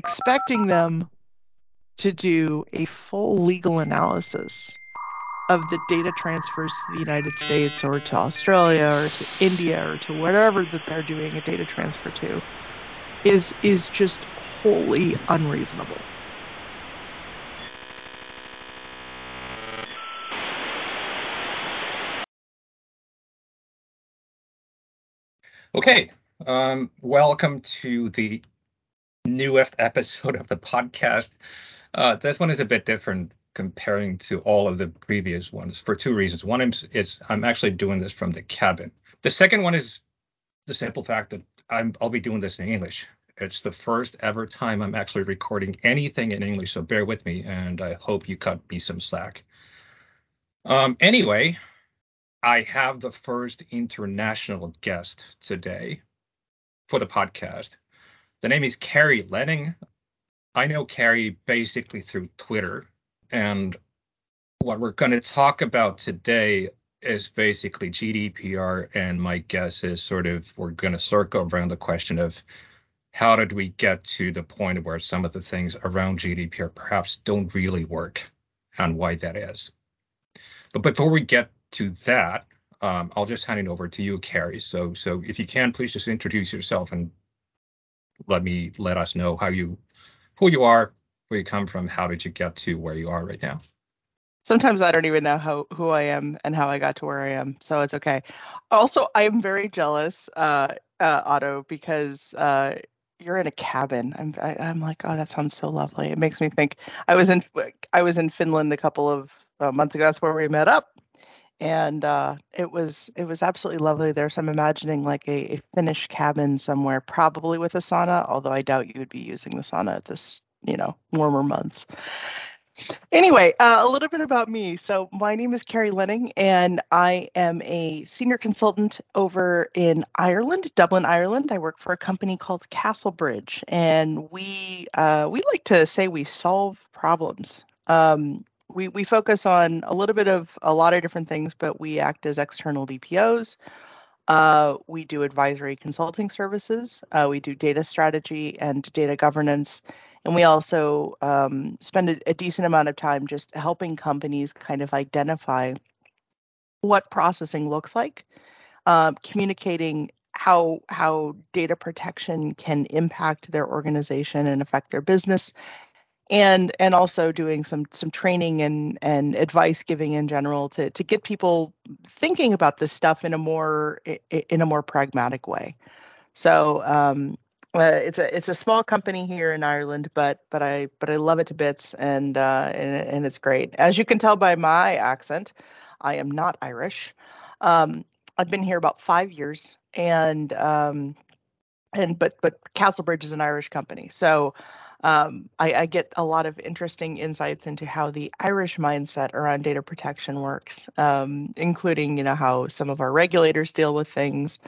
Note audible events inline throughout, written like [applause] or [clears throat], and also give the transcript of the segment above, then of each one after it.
expecting them to do a full legal analysis of the data transfers to the United States or to Australia or to India or to whatever that they're doing a data transfer to is is just wholly unreasonable. Okay, um, welcome to the newest episode of the podcast. Uh, this one is a bit different comparing to all of the previous ones for two reasons. One is, is I'm actually doing this from the cabin. The second one is the simple fact that I'm, I'll be doing this in English. It's the first ever time I'm actually recording anything in English, so bear with me, and I hope you cut me some slack. Um, anyway, I have the first international guest today for the podcast. The name is Carey Lening. I know Carey basically through Twitter, and what we're going to talk about today is basically GDPR. And my guess is sort of we're going to circle around the question of how did we get to the point where some of the things around GDPR perhaps don't really work and why that is. But before we get to that, um, I'll just hand it over to you, Kari. So, so if you can, please just introduce yourself and let me let us know how you, who you are, where you come from, how did you get to where you are right now. Sometimes I don't even know how who I am and how I got to where I am, so it's okay. Also, I'm very jealous, uh, uh, Otto, because uh, you're in a cabin. I'm I, am i am like, oh, that sounds so lovely. It makes me think. I was in I was in Finland a couple of uh, months ago. That's where we met up and uh, it was it was absolutely lovely there. So I'm imagining like a, a Finnish cabin somewhere, probably with a sauna. Although I doubt you would be using the sauna at this you know warmer months. Anyway, uh, a little bit about me. So my name is Carey Lening, and I am a senior consultant over in Ireland, Dublin, Ireland. I work for a company called Castlebridge, and we uh, we like to say we solve problems. Um, we, we focus on a little bit of a lot of different things, but we act as external DPOs. Uh, we do advisory consulting services. Uh, we do data strategy and data governance. And we also um, spend a, a, decent amount of time just helping companies kind of identify what processing looks like, uh, communicating how how data protection can impact their organization and affect their business, and and also doing some some training and and advice giving in general to to get people thinking about this stuff in a more in a more pragmatic way. So um, uh, it's a it's a small company here in Ireland, but but I but I love it to bits and uh, and, and it's great. As you can tell by my accent, I am not Irish. Um, I've been here about five years, and um, and but but Castlebridge is an Irish company, so um, I, I, get a lot of interesting insights into how the Irish mindset around data protection works, um, including you know how some of our regulators deal with things.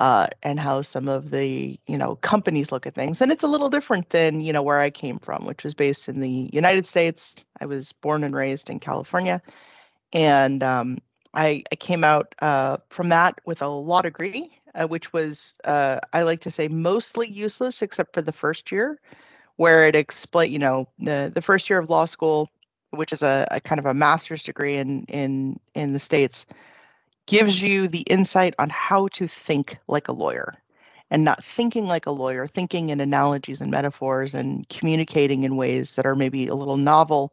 Uh, and how some of the you know companies look at things. And it's a little different than you know where i came from which was based in the united states. I was born and raised in california. And um, I, I, came out uh, from that with a law degree uh, which was uh, i like to say mostly useless except for the first year where it explain you know the the first year of law school which is a, a kind of a master's degree in in in the states gives you the insight on how to think like a lawyer and not thinking like a lawyer thinking in analogies and metaphors and communicating in ways that are maybe a little novel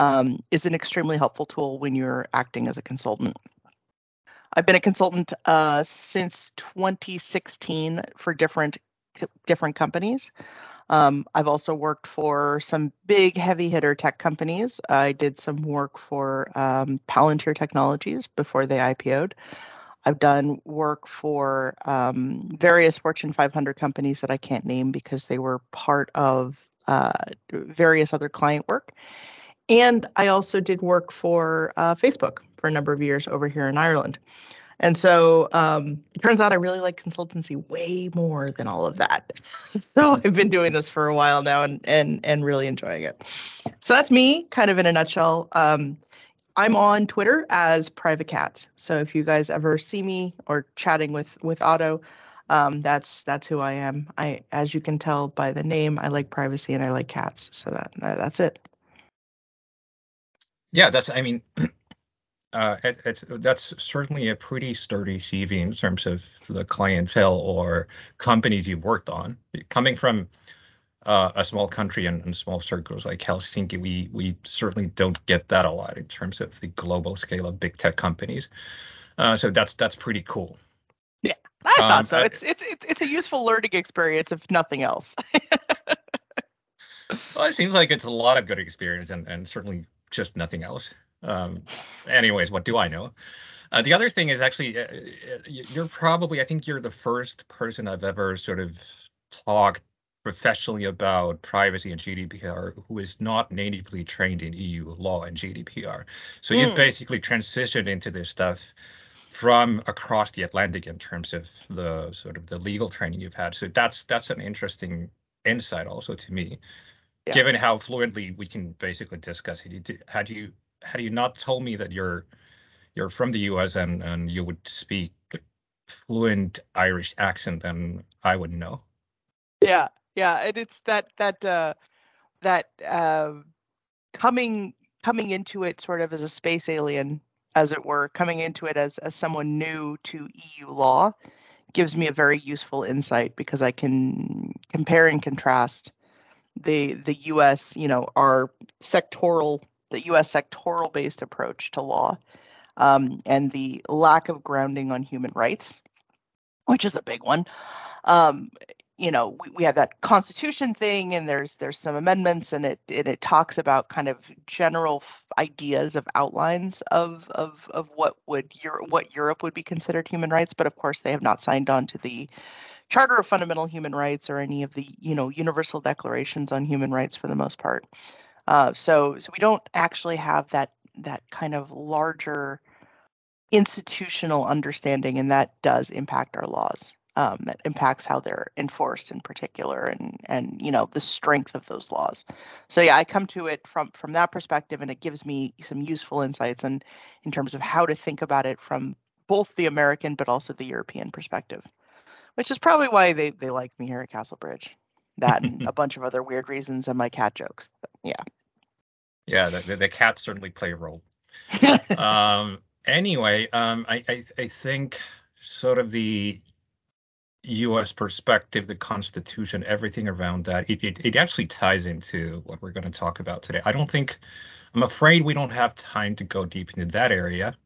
um, is an extremely helpful tool when you're acting as a consultant. I've been a consultant uh, since 2016 for different different companies um, I've also worked for some big heavy hitter tech companies. I did some work for um, Palantir Technologies before they IPO'd. I've done work for um, various Fortune 500 companies that I can't name because they were part of uh, various other client work. And I also did work for uh, Facebook for a number of years over here in Ireland. And so um, it turns out I really like consultancy way more than all of that. [laughs] so I've been doing this for a while now and and and really enjoying it. So that's me, kind of in a nutshell. Um, I'm on Twitter as Private Cat. So if you guys ever see me or chatting with with Otto, Um, that's that's who I am. I, as you can tell by the name, I like privacy and I like cats. So that, that that's it. Yeah, that's. I mean, [clears throat] uh, it, it's that's certainly a pretty sturdy CV in terms of the clientele or companies you've worked on. Coming from uh, a small country and, and, small circles like Helsinki, we we certainly don't get that a lot in terms of the global scale of big tech companies. Uh, so that's that's pretty cool. Yeah, I um, thought so. I, it's it's it's it's a useful learning experience, if nothing else. [laughs] well, it seems like it's a lot of good experience, and and certainly just nothing else. Um, anyways, what do I know? Uh, the other thing is actually, uh, uh you're probably, I think you're the first person I've ever sort of talked professionally about privacy and GDPR who is not natively trained in EU law and GDPR. So mm. you've hmm. basically transitioned into this stuff from across the Atlantic in terms of the sort of the legal training you've had. So that's that's an interesting insight also to me, yeah. given how fluently we can basically discuss it. Had you had you not told me that you're you're from the U.S. and and you would speak fluent Irish accent, then I wouldn't know. Yeah, yeah, and it's that that uh, that uh, coming coming into it sort of as a space alien, as it were, coming into it as as someone new to EU law gives me a very useful insight because I can compare and contrast the the U.S. you know our sectoral the U.S. sectoral based approach to law um, and the lack of grounding on human rights, which is a big one. Um, you know, we, we have that constitution thing, and there's there's some amendments, and it it talks about kind of general ideas of outlines of of of what would Europe what Europe would be considered human rights, but of course they have not signed on to the Charter of Fundamental Human Rights or any of the you know universal declarations on human rights for the most part. Uh, so so we don't actually have that that kind of larger institutional understanding, and that does impact our laws um, that impacts how they're enforced in particular and and you know the strength of those laws. So yeah i come to it from from that perspective and it gives me some useful insights and in terms of how to think about it from both the american but also the european perspective which is probably why they they like me here at castlebridge that and [laughs] a bunch of other weird reasons and my cat jokes but yeah yeah the, the cats certainly play a role [laughs] um anyway um I, I i think sort of the U.S. perspective, the Constitution, everything around that, it, it, it actually ties into what we're going to talk about today. I don't think, I'm afraid we don't have time to go deep into that area,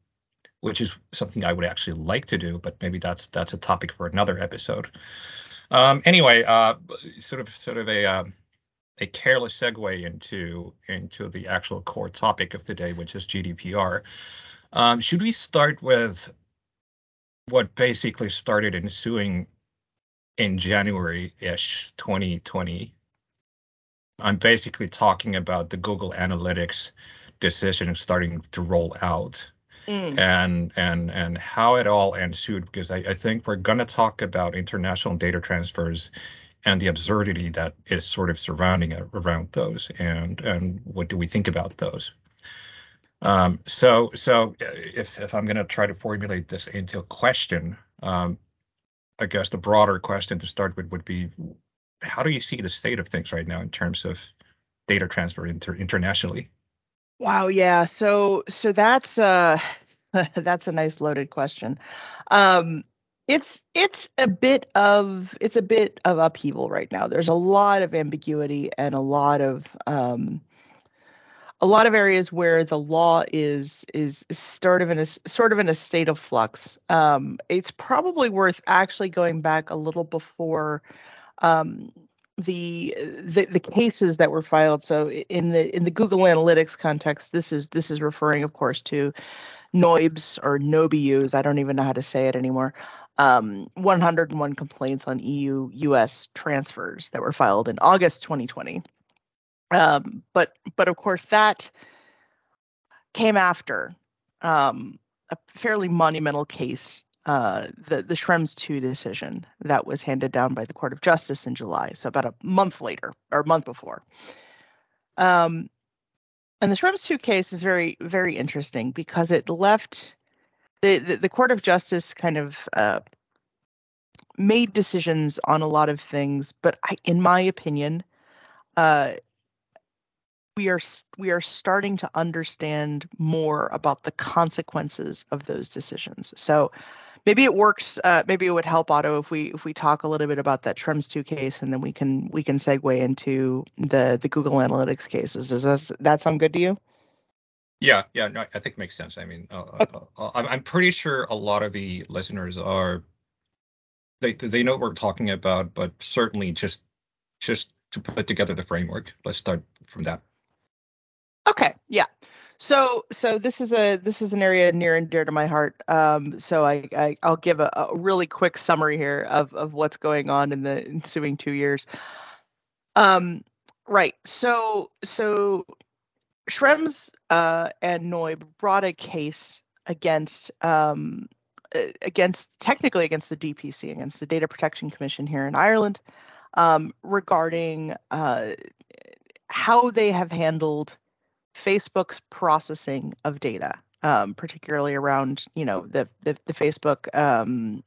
which is something I would actually like to do, but maybe that's that's a topic for another episode. Um, anyway, uh, sort of sort of a um, a careless segue into into the actual core topic of the day, which is GDPR. Um, should we start with what basically started ensuing in January-ish 2020. I'm basically talking about the Google Analytics decision starting to roll out mm. and and and how it all ensued because I, I think we're going to talk about international data transfers and the absurdity that is sort of surrounding it around those and and what do we think about those um, so so if if I'm going to try to formulate this into a question um, I guess the broader question to start with would be how do you see the state of things right now in terms of data transfer inter- internationally? Wow, yeah. So so that's uh [laughs] that's a nice loaded question. Um it's it's a bit of it's a bit of upheaval right now. There's a lot of ambiguity and a lot of um a lot of areas where the law is is sort of in a sort of in a state of flux. Um, it's probably worth actually going back a little before um, the, the the cases that were filed. So in the in the Google Analytics context, this is this is referring, of course, to NOIBs or NOBUs. I don't even know how to say it anymore. Um, 101 complaints on EU US transfers that were filed in August 2020. Um, but but of course that came after um, a fairly monumental case, uh, the the Schrems two decision that was handed down by the Court of Justice in July, so about a month later or a month before. Um, and the Schrems two case is very very interesting because it left the the, the Court of Justice kind of uh, made decisions on a lot of things, but I, in my opinion, uh, we are we are starting to understand more about the consequences of those decisions. So maybe it works. Uh, maybe it would help Otto if we if we talk a little bit about that Schrems two case, and then we can we can segue into the the Google Analytics cases. Does that, that sound good to you? Yeah, yeah, no, I think it makes sense. I mean, uh, okay. uh, I'm pretty sure a lot of the listeners are they they know what we're talking about, but certainly just just to put together the framework. Let's start from that. Okay, yeah. So so this is a this is an area near and dear to my heart. Um, so I, I will give a, a, really quick summary here of of what's going on in the ensuing two years. Um, right. So so Schrems uh, and noyb brought a case against um, against technically against the DPC against the Data Protection Commission here in Ireland um, regarding uh, how they have handled Facebook's processing of data, um, particularly around you know the the, the Facebook um,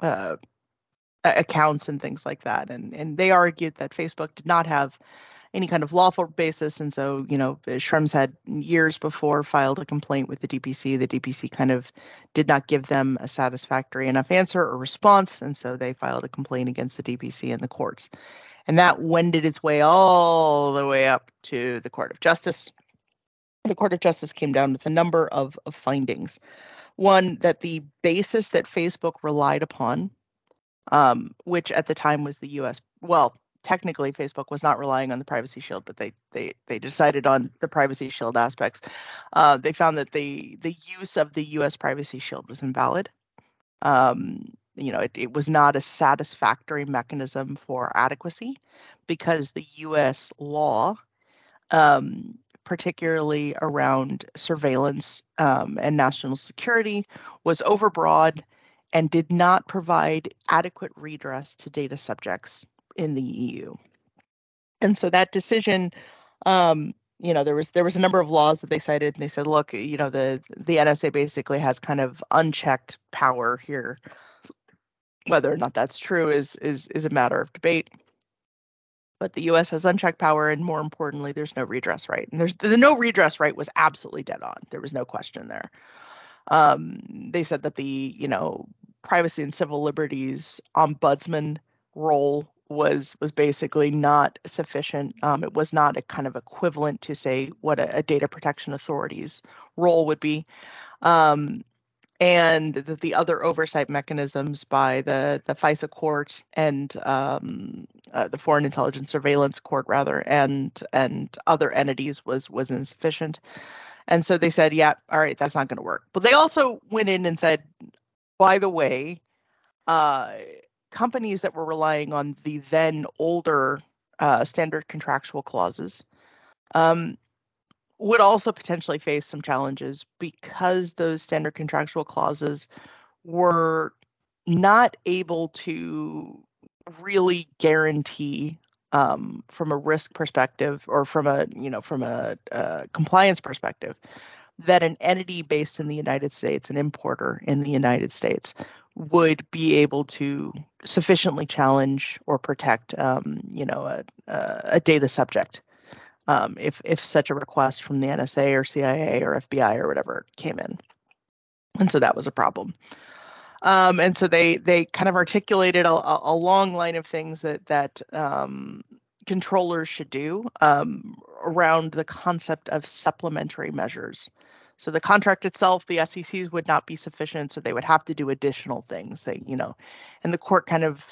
uh, accounts and things like that. And and they argued that Facebook did not have any kind of lawful basis, and so you know Schrems had years before filed a complaint with the DPC. The DPC kind of did not give them a satisfactory enough answer or response, and so they filed a complaint against the DPC in the courts. And that wended its way all the way up to the Court of Justice the Court of Justice came down with a number of, of findings. One, that the basis that Facebook relied upon, um, which at the time was the US, well, technically Facebook was not relying on the Privacy Shield, but they they they decided on the Privacy Shield aspects. Uh, they found that the the use of the U.S. Privacy Shield was invalid. Um, you know, it, it was not a satisfactory mechanism for adequacy because the U.S. law um, particularly around surveillance um, and national security, was overbroad and did not provide adequate redress to data subjects in the EU. And so that decision, um, you know, there was there was a number of laws that they cited, and they said, look, you know, the the NSA basically has kind of unchecked power here. Whether or not that's true is is is a matter of debate but the U.S. has unchecked power, and more importantly, there's no redress right. And there's the no redress right was absolutely dead on. There was no question there. Um, they said that the you know privacy and civil liberties ombudsman role was was basically not sufficient. Um, it was not a kind of equivalent to say what a, a data protection authority's role would be. Um, and the, the, other oversight mechanisms by the the FISA court and um, uh, the Foreign Intelligence Surveillance Court, rather, and and other entities was was insufficient. And so they said, yeah, all right, that's not going to work. But they also went in and said, by the way, uh, companies that were relying on the then older uh, standard contractual clauses um, would also potentially face some challenges because those standard contractual clauses were not able to really guarantee um, from a risk perspective or from a you know from a uh, compliance perspective that an entity based in the United States, an importer in the United States, would be able to sufficiently challenge or protect um, you know a, a data subject um, if if such a request from the NSA or CIA or FBI or whatever came in, and so that was a problem. Um, and so they they kind of articulated a, a, long line of things that that um, controllers should do um, around the concept of supplementary measures. So the contract itself, the SCCs would not be sufficient, so they would have to do additional things. They, you know, and the court kind of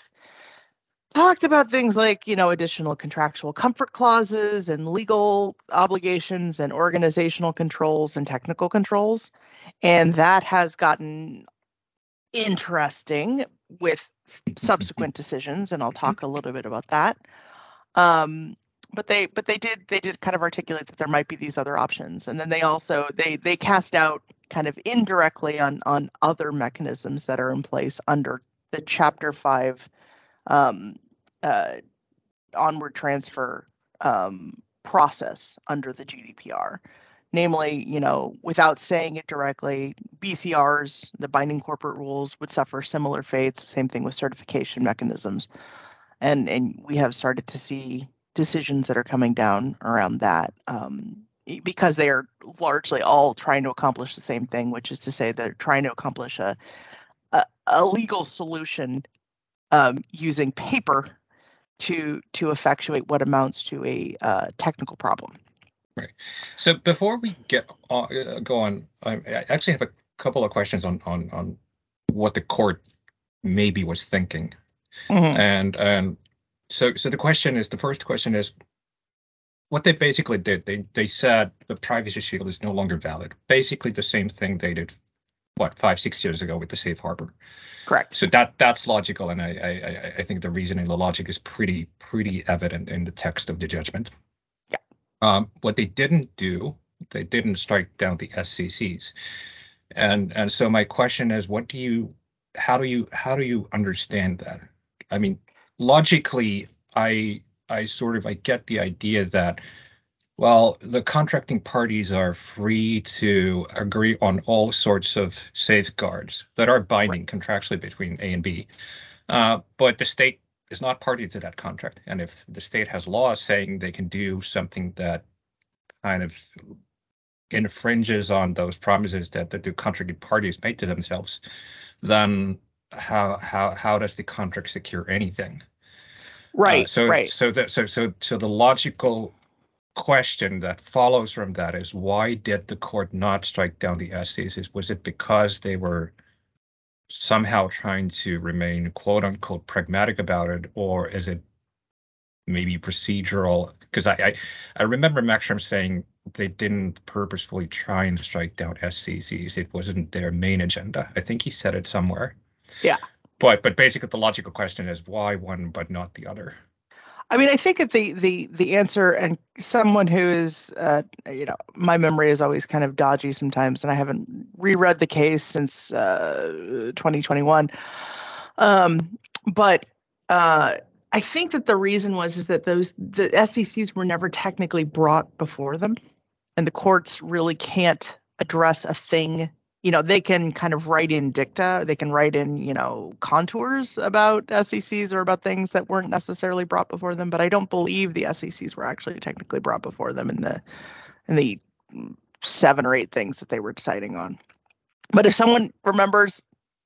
talked about things like, you know, additional contractual comfort clauses and legal obligations and organizational controls and technical controls. And that has gotten interesting with subsequent decisions, and I'll talk a little bit about that. Um, but they but they did they did kind of articulate that there might be these other options and then they also they they cast out kind of indirectly on on other mechanisms that are in place under the chapter 5 um, uh, onward transfer um, process under the GDPR. namely, you know, without saying it directly, BCRs, the binding corporate rules, would suffer similar fates. Same thing with certification mechanisms, and and we have started to see decisions that are coming down around that um, because they are largely all trying to accomplish the same thing, which is to say they're trying to accomplish a a, a legal solution um, using paper to to effectuate what amounts to a uh, technical problem. Right. So before we get on, uh, go on, I, I actually have a couple of questions on on on what the court maybe was thinking, mm-hmm. and and so so the question is the first question is what they basically did they they said the privacy shield is no longer valid basically the same thing they did what five six years ago with the safe harbor. Correct. So that that's logical and i i i think the reasoning the logic is pretty pretty evident in the text of the judgment. Yeah. Um what they didn't do they didn't strike down the sccs and and so my question is what do you how do you how do you understand that? I mean logically i i sort of i get the idea that well, the contracting parties are free to agree on all sorts of safeguards that are binding right. contractually between A and B. Uh, but the state is not party to that contract. And if the state has laws saying they can do something that kind of infringes on those promises that, that the contracting parties made to themselves, then how how how does the contract secure anything? Right. Uh, so right. so that so so so the logical question that follows from that is why did the court not strike down the SCCs? Was it because they were somehow trying to remain quote unquote pragmatic about it, or is it maybe procedural? Because I, I, I remember Max Schrems saying they didn't purposefully try and strike down SCCs. It wasn't their main agenda. I think he said it somewhere. Yeah. But but basically the logical question is why one but not the other? I mean, I think that the the the answer, and someone who is, uh, you know, my memory is always kind of dodgy sometimes, and I haven't reread the case since uh, 2021. Um, but uh, I think that the reason was is that those the SCCs were never technically brought before them, and the courts really can't address a thing you know they can kind of write in dicta they can write in you know contours about scc's or about things that weren't necessarily brought before them but i don't believe the scc's were actually technically brought before them in the in the seven or eight things that they were deciding on. But if someone remembers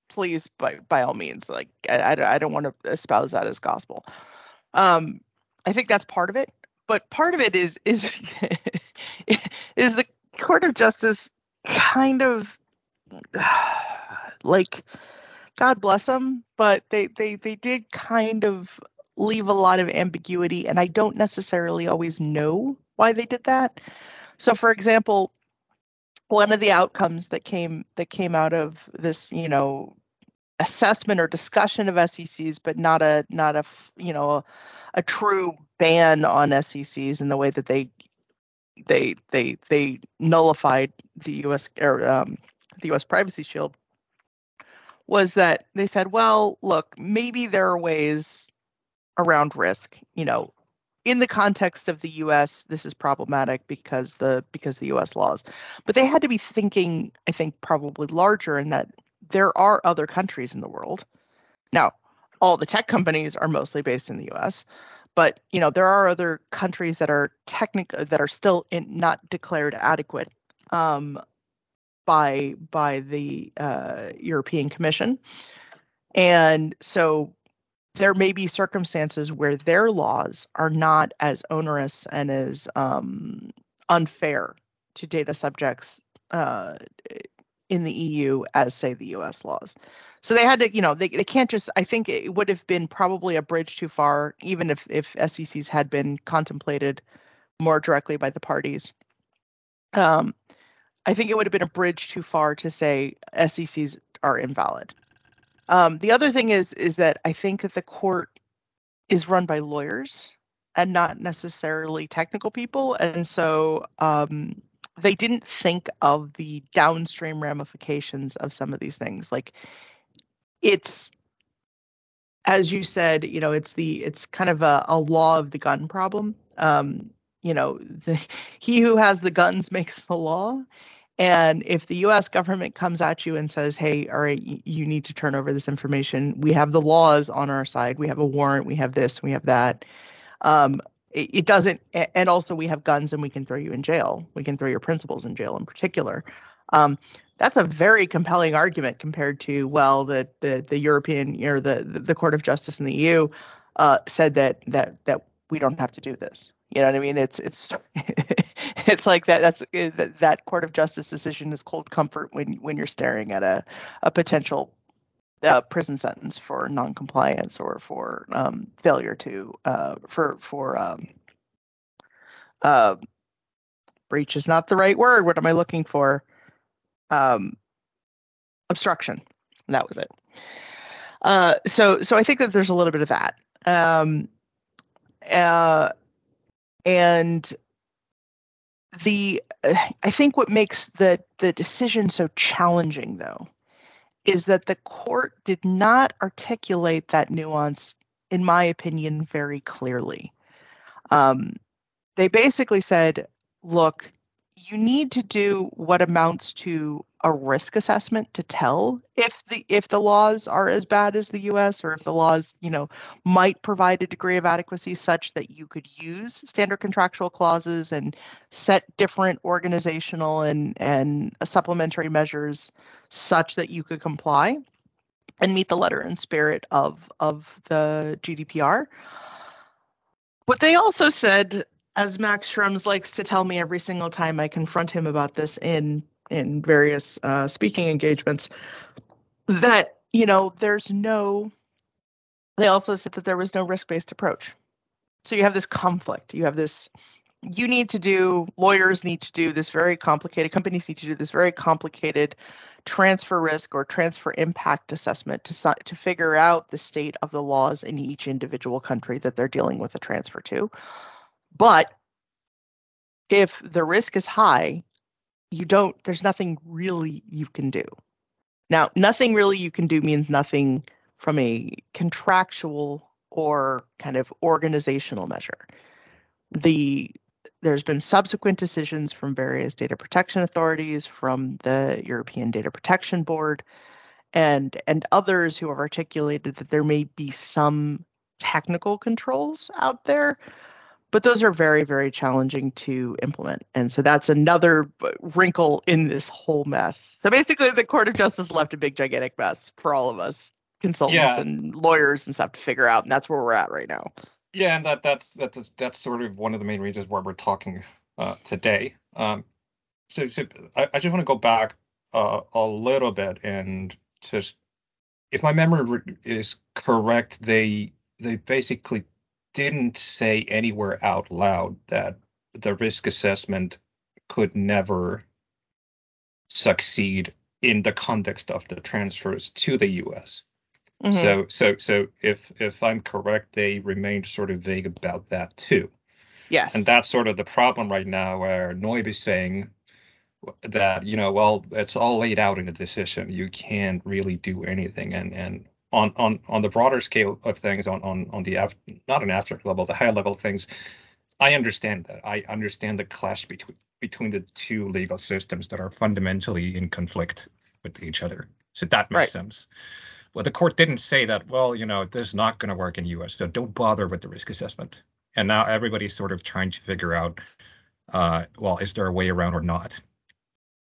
please by by all means like i, I don't want to espouse that as gospel. Um i think that's part of it but part of it is is [laughs] is the court of justice kind of [sighs] like God bless them, but they they they did kind of leave a lot of ambiguity, and I don't necessarily always know why they did that. So, for example, one of the outcomes that came that came out of this, you know, assessment or discussion of SCCs, but not a not a you know a, a true ban on SCCs in the way that they they they they nullified the U.S. or um, the U.S. Privacy Shield was that they said, well, look, maybe there are ways around risk. You know, in the context of the U.S., this is problematic because the because the U.S. laws, but they had to be thinking, I think, probably larger in that there are other countries in the world. Now, all the tech companies are mostly based in the U.S., but you know there are other countries that are technical that are still in, not declared adequate um, by by the uh, European Commission, and so there may be circumstances where their laws are not as onerous and as um, unfair to data subjects uh, in the EU as say the US laws. So they had to, you know, they, they can't just I think it would have been probably a bridge too far, even if, if SCCs had been contemplated more directly by the parties. Um, I think it would have been a bridge too far to say SCCs are invalid. Um, the other thing is is that I think that the court is run by lawyers and not necessarily technical people, and so um, they didn't think of the downstream ramifications of some of these things. Like it's as you said, you know, it's the it's kind of a, a law of the gun problem. Um, you know, the, he who has the guns [laughs] makes the law. And if the US government comes at you and says, hey, all right, you need to turn over this information, we have the laws on our side. We have a warrant, we have this, we have that. Um, it, it doesn't, and also we have guns and we can throw you in jail. We can throw your principals in jail in particular. Um, that's a very compelling argument compared to, well, the the, the European or the, the Court of Justice in the EU uh, said that that that we don't have to do this. You know what I mean? It's it's [laughs] it's like that. That's that, that Court of Justice decision is cold comfort when when you're staring at a a potential uh, prison sentence for noncompliance or for um, failure to uh, for for um, uh, breach is not the right word. What am I looking for? Um, obstruction. that was it. Uh, so so I think that there's a little bit of that. Um, uh, and the I think what makes the the decision so challenging though is that the court did not articulate that nuance, in my opinion, very clearly. Um, they basically said, look, you need to do what amounts to a risk assessment to tell if the if the laws are as bad as the US or if the laws, you know, might provide a degree of adequacy such that you could use standard contractual clauses and set different organizational and and supplementary measures such that you could comply and meet the letter and spirit of of the GDPR. But they also said as Max Schrems likes to tell me every single time I confront him about this in in various uh, speaking engagements, that you know there's no. They also said that there was no risk-based approach. So you have this conflict. You have this. You need to do. Lawyers need to do this very complicated. Companies need to do this very complicated transfer risk or transfer impact assessment to to figure out the state of the laws in each individual country that they're dealing with a transfer to. But if the risk is high, you don't, there's nothing really you can do. Now, nothing really you can do means nothing from a contractual or kind of organizational measure. The there's been subsequent decisions from various data protection authorities, from the European Data Protection Board, and and others who have articulated that there may be some technical controls out there but those are very very challenging to implement. And so that's another wrinkle in this whole mess. So basically the court of justice left a big gigantic mess for all of us consultants yeah. and lawyers and stuff to figure out and that's where we're at right now. Yeah and that that's that's that's sort of one of the main reasons why we're talking uh, today. Um, so, so I, I, just want to go back uh, a little bit and just if my memory is correct they they basically didn't say anywhere out loud that the risk assessment could never succeed in the context of the transfers to the US. Mm-hmm. So so so if if I'm correct, they remained sort of vague about that too. Yes. And that's sort of the problem right now where noyb is saying that, you know, well, it's all laid out in the decision. You can't really do anything. And and on on on the broader scale of things, on on on the not an abstract level, the high level things, I understand that. I understand the clash between between the two legal systems that are fundamentally in conflict with each other. So that makes right. sense. Well, the court didn't say that. Well, you know, this is not going to work in U.S. So don't bother with the risk assessment. And now everybody's sort of trying to figure out, uh, well, is there a way around or not?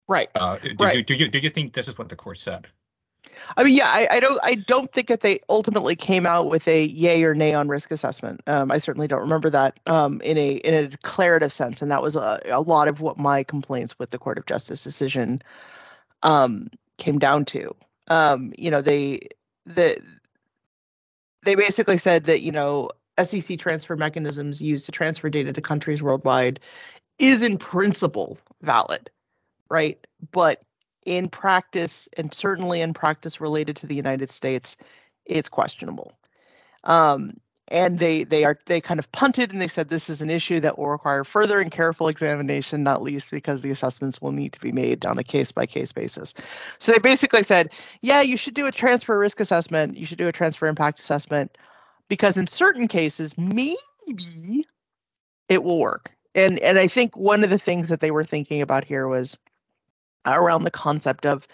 Right. Uh, do, right. Do, do, you do you think this is what the court said? I mean, yeah, I, I, don't, I don't think that they ultimately came out with a yay or nay on risk assessment. Um, I certainly don't remember that um, in a in a declarative sense, and that was a, a lot of what my complaints with the Court of Justice decision um, came down to. Um, you know, they the they basically said that you know SCC transfer mechanisms used to transfer data to countries worldwide is in principle valid, right? But in practice, and certainly in practice related to the United States, it's questionable. Um, and they they are they kind of punted and they said this is an issue that will require further and careful examination, not least because the assessments will need to be made on a case by case basis. So they basically said, yeah, you should do a transfer risk assessment, you should do a transfer impact assessment, because in certain cases, maybe it will work. and and I think one of the things that they were thinking about here was around the concept of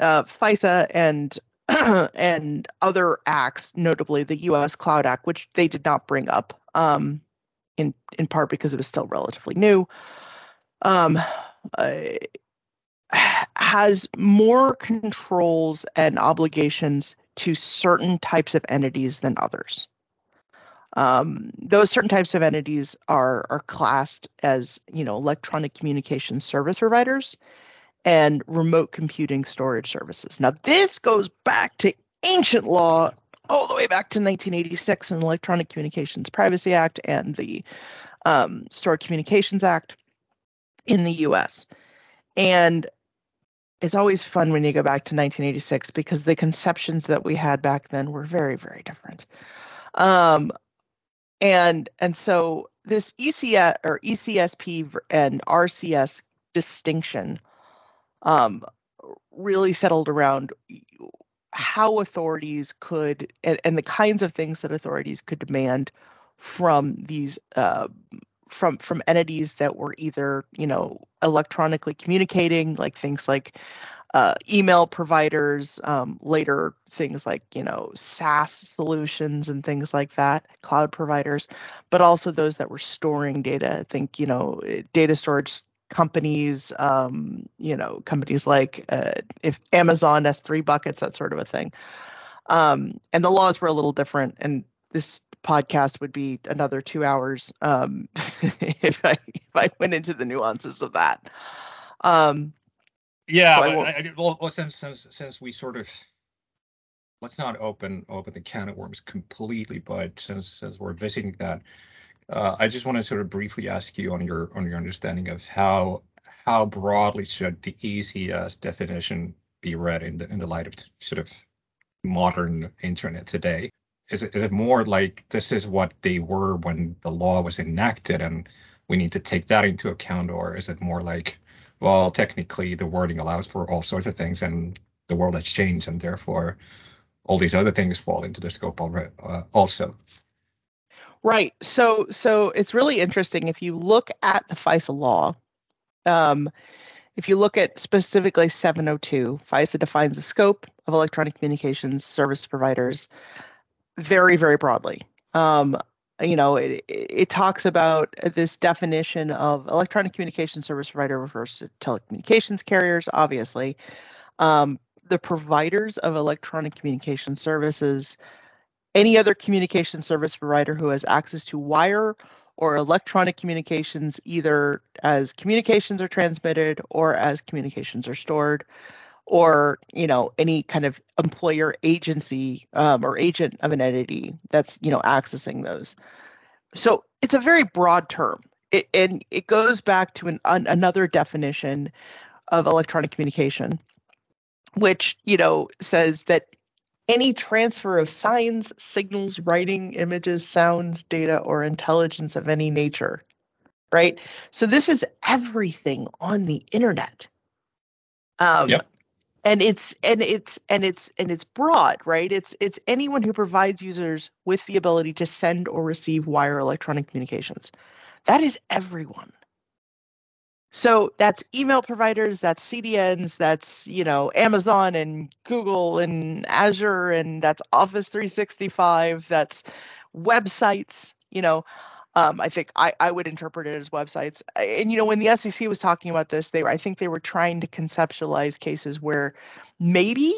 uh, FISA and [clears throat] and other acts, notably the U.S. Cloud Act, which they did not bring up, um, in in part because it was still relatively new, um, uh, has more controls and obligations to certain types of entities than others. Um, those certain types of entities are are classed as you know electronic communication service providers and remote computing storage services. Now this goes back to ancient law all the way back to 1986 and the Electronic Communications Privacy Act and the um, Stored Communications Act in the U.S. And it's always fun when you go back to 1986 because the conceptions that we had back then were very, very different. Um, and and so this ECS or ECSP and RCS distinction um, really settled around how authorities could and, and, the kinds of things that authorities could demand from these uh, from from entities that were either you know electronically communicating like things like uh, email providers, um, later things like you know SaaS solutions and things like that, cloud providers, but also those that were storing data. I think you know data storage companies, um, you know companies like uh, if Amazon S3 buckets, that sort of a thing. Um, and the laws were a little different, and this podcast would be another two hours um, [laughs] if I if I went into the nuances of that. Um, yeah, so I I, well, since since since we sort of let's not open open the can of worms completely, but since since we're visiting that, I just want to sort of briefly ask you on your on your understanding of how how broadly should the ECS definition be read in the in the light of sort of modern internet today? Is it more like this is what they were when the law was enacted and we need to take that into account, or is it more like well, technically the wording allows for all sorts of things, and the world has changed, and therefore all these other things fall into the scope uh, also. Right. So, so it's really interesting if you look at the FISA law. Um, if you look at specifically 702, FISA defines the scope of electronic communications service providers very, very broadly. Um, you know, it, it talks about this definition of electronic communication service provider refers to telecommunications carriers, obviously. Um, the providers of electronic communication services, any other communication service provider who has access to wire or electronic communications, either as communications are transmitted or as communications are stored, or you know any kind of employer agency um, or agent of an entity that's you know accessing those. So it's a very broad term. It, and it goes back to an, an, another definition of electronic communication which you know says that any transfer of signs signals writing images sounds data or intelligence of any nature right? So this is everything on the internet. Um, yep and it's and it's and it's and it's broad right? It's it's anyone who provides users with the ability to send or receive wire electronic communications. That is everyone so that's email providers that's cdns that's you know amazon and google and azure and that's office 365 that's websites you know um, I think I, I would interpret it as websites. And you know, when the SEC was talking about this, they were I think they were trying to conceptualize cases where maybe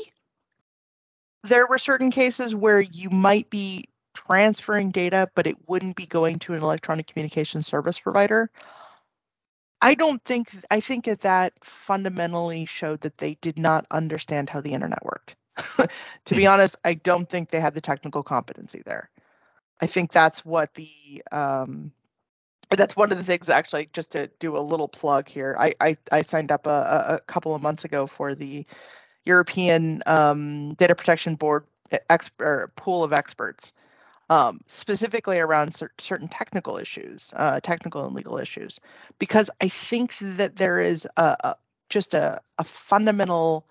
there were certain cases where you might be transferring data, but it wouldn't be going to an electronic communication service provider. I don't think I think that that fundamentally showed that they did not understand how the internet worked. [laughs] to be hmm. honest, I don't think they had the technical competency there. I think that's what the um, that's one of the things actually just to do a little plug here. I I, I signed up a, a couple of months ago for the European um, Data Protection Board expert pool of experts, um, specifically around cer- certain technical issues, uh, technical and legal issues, because I think that there is a, a just a, a fundamental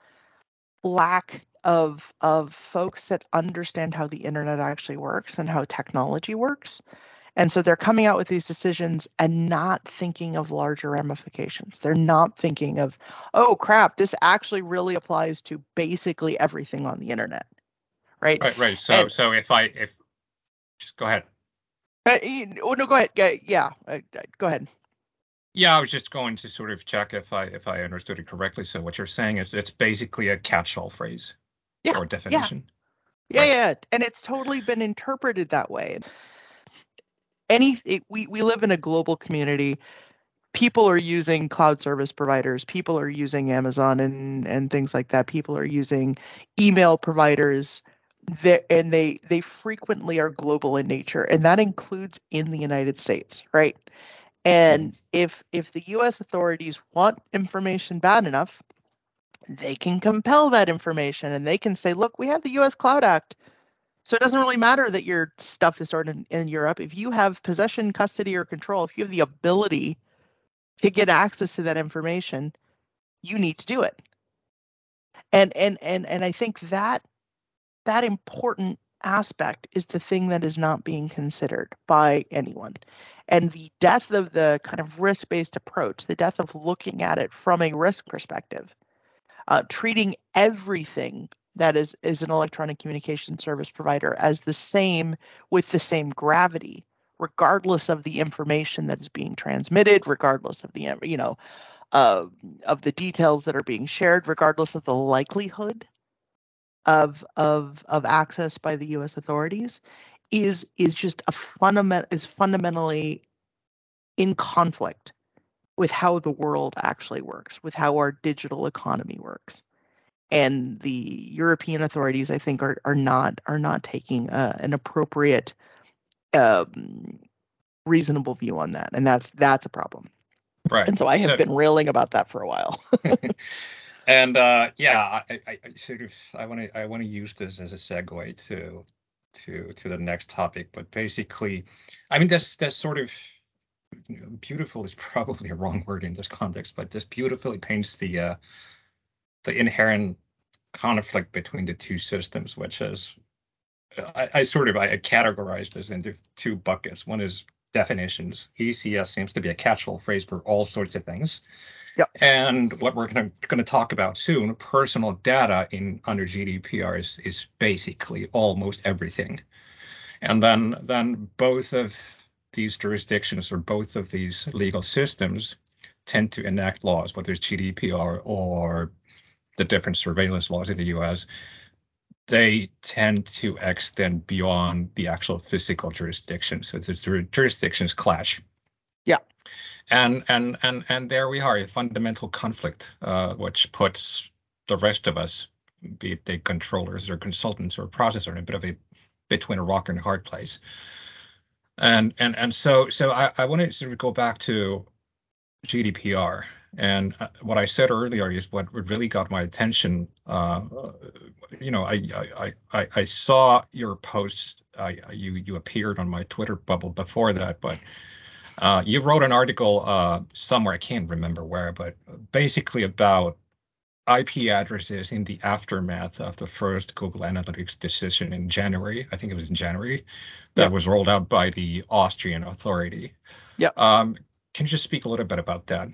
lack of of folks that understand how the internet actually works and how technology works And so they're coming out with these decisions and not thinking of larger ramifications. They're not thinking of, oh crap, this actually really applies to basically everything on the internet. Right. Right. Right. So And- so if I if just go ahead. Uh, oh no, go ahead. Yeah, yeah, uh, uh, go ahead. Yeah, I was just going to sort of check if I if I understood it correctly. So what you're saying is it's basically a catch-all phrase Yeah, or definition. Yeah, Right. yeah, and it's totally been interpreted that way. Any, it, we we live in a global community. People are using cloud service providers. People are using Amazon and and things like that. People are using email providers. And they they frequently are global in nature, and that includes in the United States, right? And if if the U.S. authorities want information bad enough, they can compel that information and they can say, look, we have the US Cloud Act. So it doesn't really matter that your stuff is stored in, in Europe. If you have possession, custody, or control, if you have the ability to get access to that information, you need to do it. And and and and I think that that important aspect is the thing that is not being considered by anyone. And the death of the kind of risk-based approach, the death of looking at it from a risk perspective, uh, treating everything that is is an electronic communication service provider as the same with the same gravity regardless of the information that is being transmitted regardless of the you know uh, of the details that are being shared regardless of the likelihood of of of access by the US authorities is is just a fundament is fundamentally in conflict with how the world actually works, with how our digital economy works. And the European authorities, I think, are, are not are not taking uh, an appropriate, um, reasonable view on that, and that's that's a problem. Right. And so I have been railing about that for a while. [laughs] And uh, yeah, I, I, I sort of I want to I want to use this as a segue to to to the next topic. But basically, I mean, that's that's sort of beautiful is [laughs] probably a wrong word in this context, but this beautifully paints the uh, the inherent conflict between the two systems, which is I, I sort of I categorize this into two buckets. One is definitions. ECS seems to be a catch-all phrase for all sorts of things. Yep. And what we're going to talk about soon, personal data in under GDPR is, is basically almost everything. And then then both of these jurisdictions or both of these legal systems tend to enact laws, whether it's GDPR or the different surveillance laws in the US, they tend to extend beyond the actual physical jurisdiction. So the jurisdictions clash. Yeah. And and and and there we are, a fundamental conflict, uh, which puts the rest of us, be it the controllers or consultants or processor, in a bit of a between a rock and a hard place. And and and so so I, I to sort of go back to GDPR. And uh, what I said earlier is what really got my attention. Uh, you know, I, I I I saw your post. You you appeared on my Twitter bubble before that, but uh, you wrote an article uh, somewhere. I can't remember where, but basically about IP addresses in the aftermath of the first Google Analytics decision in January. I think it was in January that Yep. was rolled out by the Austrian authority. Yep. Um, can you just speak a little bit about that?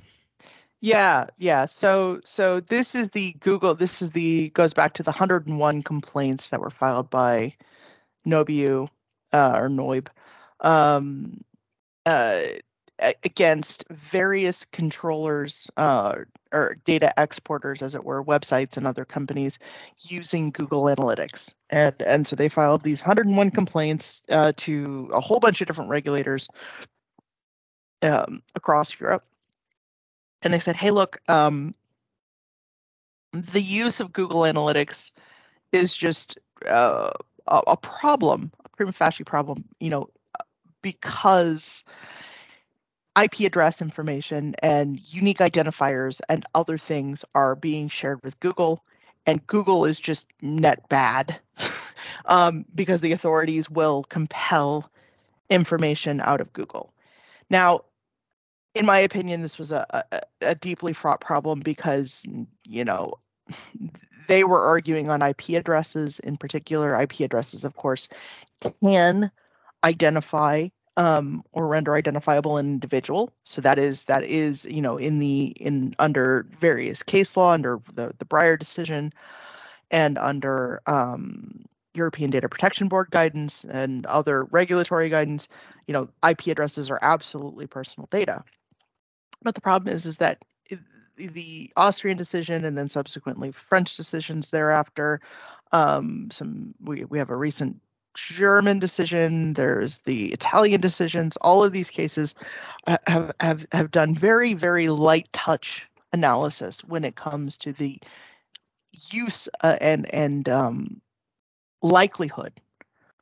Yeah, yeah. So so this is the Google this is the goes back to the 101 complaints that were filed by Nobu uh, or noyb um, uh, against various controllers uh, or data exporters, as it were, websites and other companies using Google Analytics. And and so they filed these 101 complaints uh, to a whole bunch of different regulators um, across Europe and they said, "Hey, look, um, the use of Google Analytics is just uh, a, problem, a prima facie problem, you know, because IP address information and unique identifiers and other things are being shared with Google, and Google is just net bad [laughs] um, because the authorities will compel information out of Google. Now, in my opinion, this was a, a, a deeply fraught problem because, you know, [laughs] they were arguing on IP addresses in particular. IP addresses, of course, can identify um, or render identifiable an individual. So that is that is you know in the in under various case law under the the Breyer decision and under um, European Data Protection Board guidance and other regulatory guidance, you know IP addresses are absolutely personal data. But the problem is is that the Austrian decision and then subsequently French decisions thereafter. Um, some we we have a recent German decision, there's the Italian decisions. All of these cases uh, have have have done very very light touch analysis when it comes to the use uh, and and um, likelihood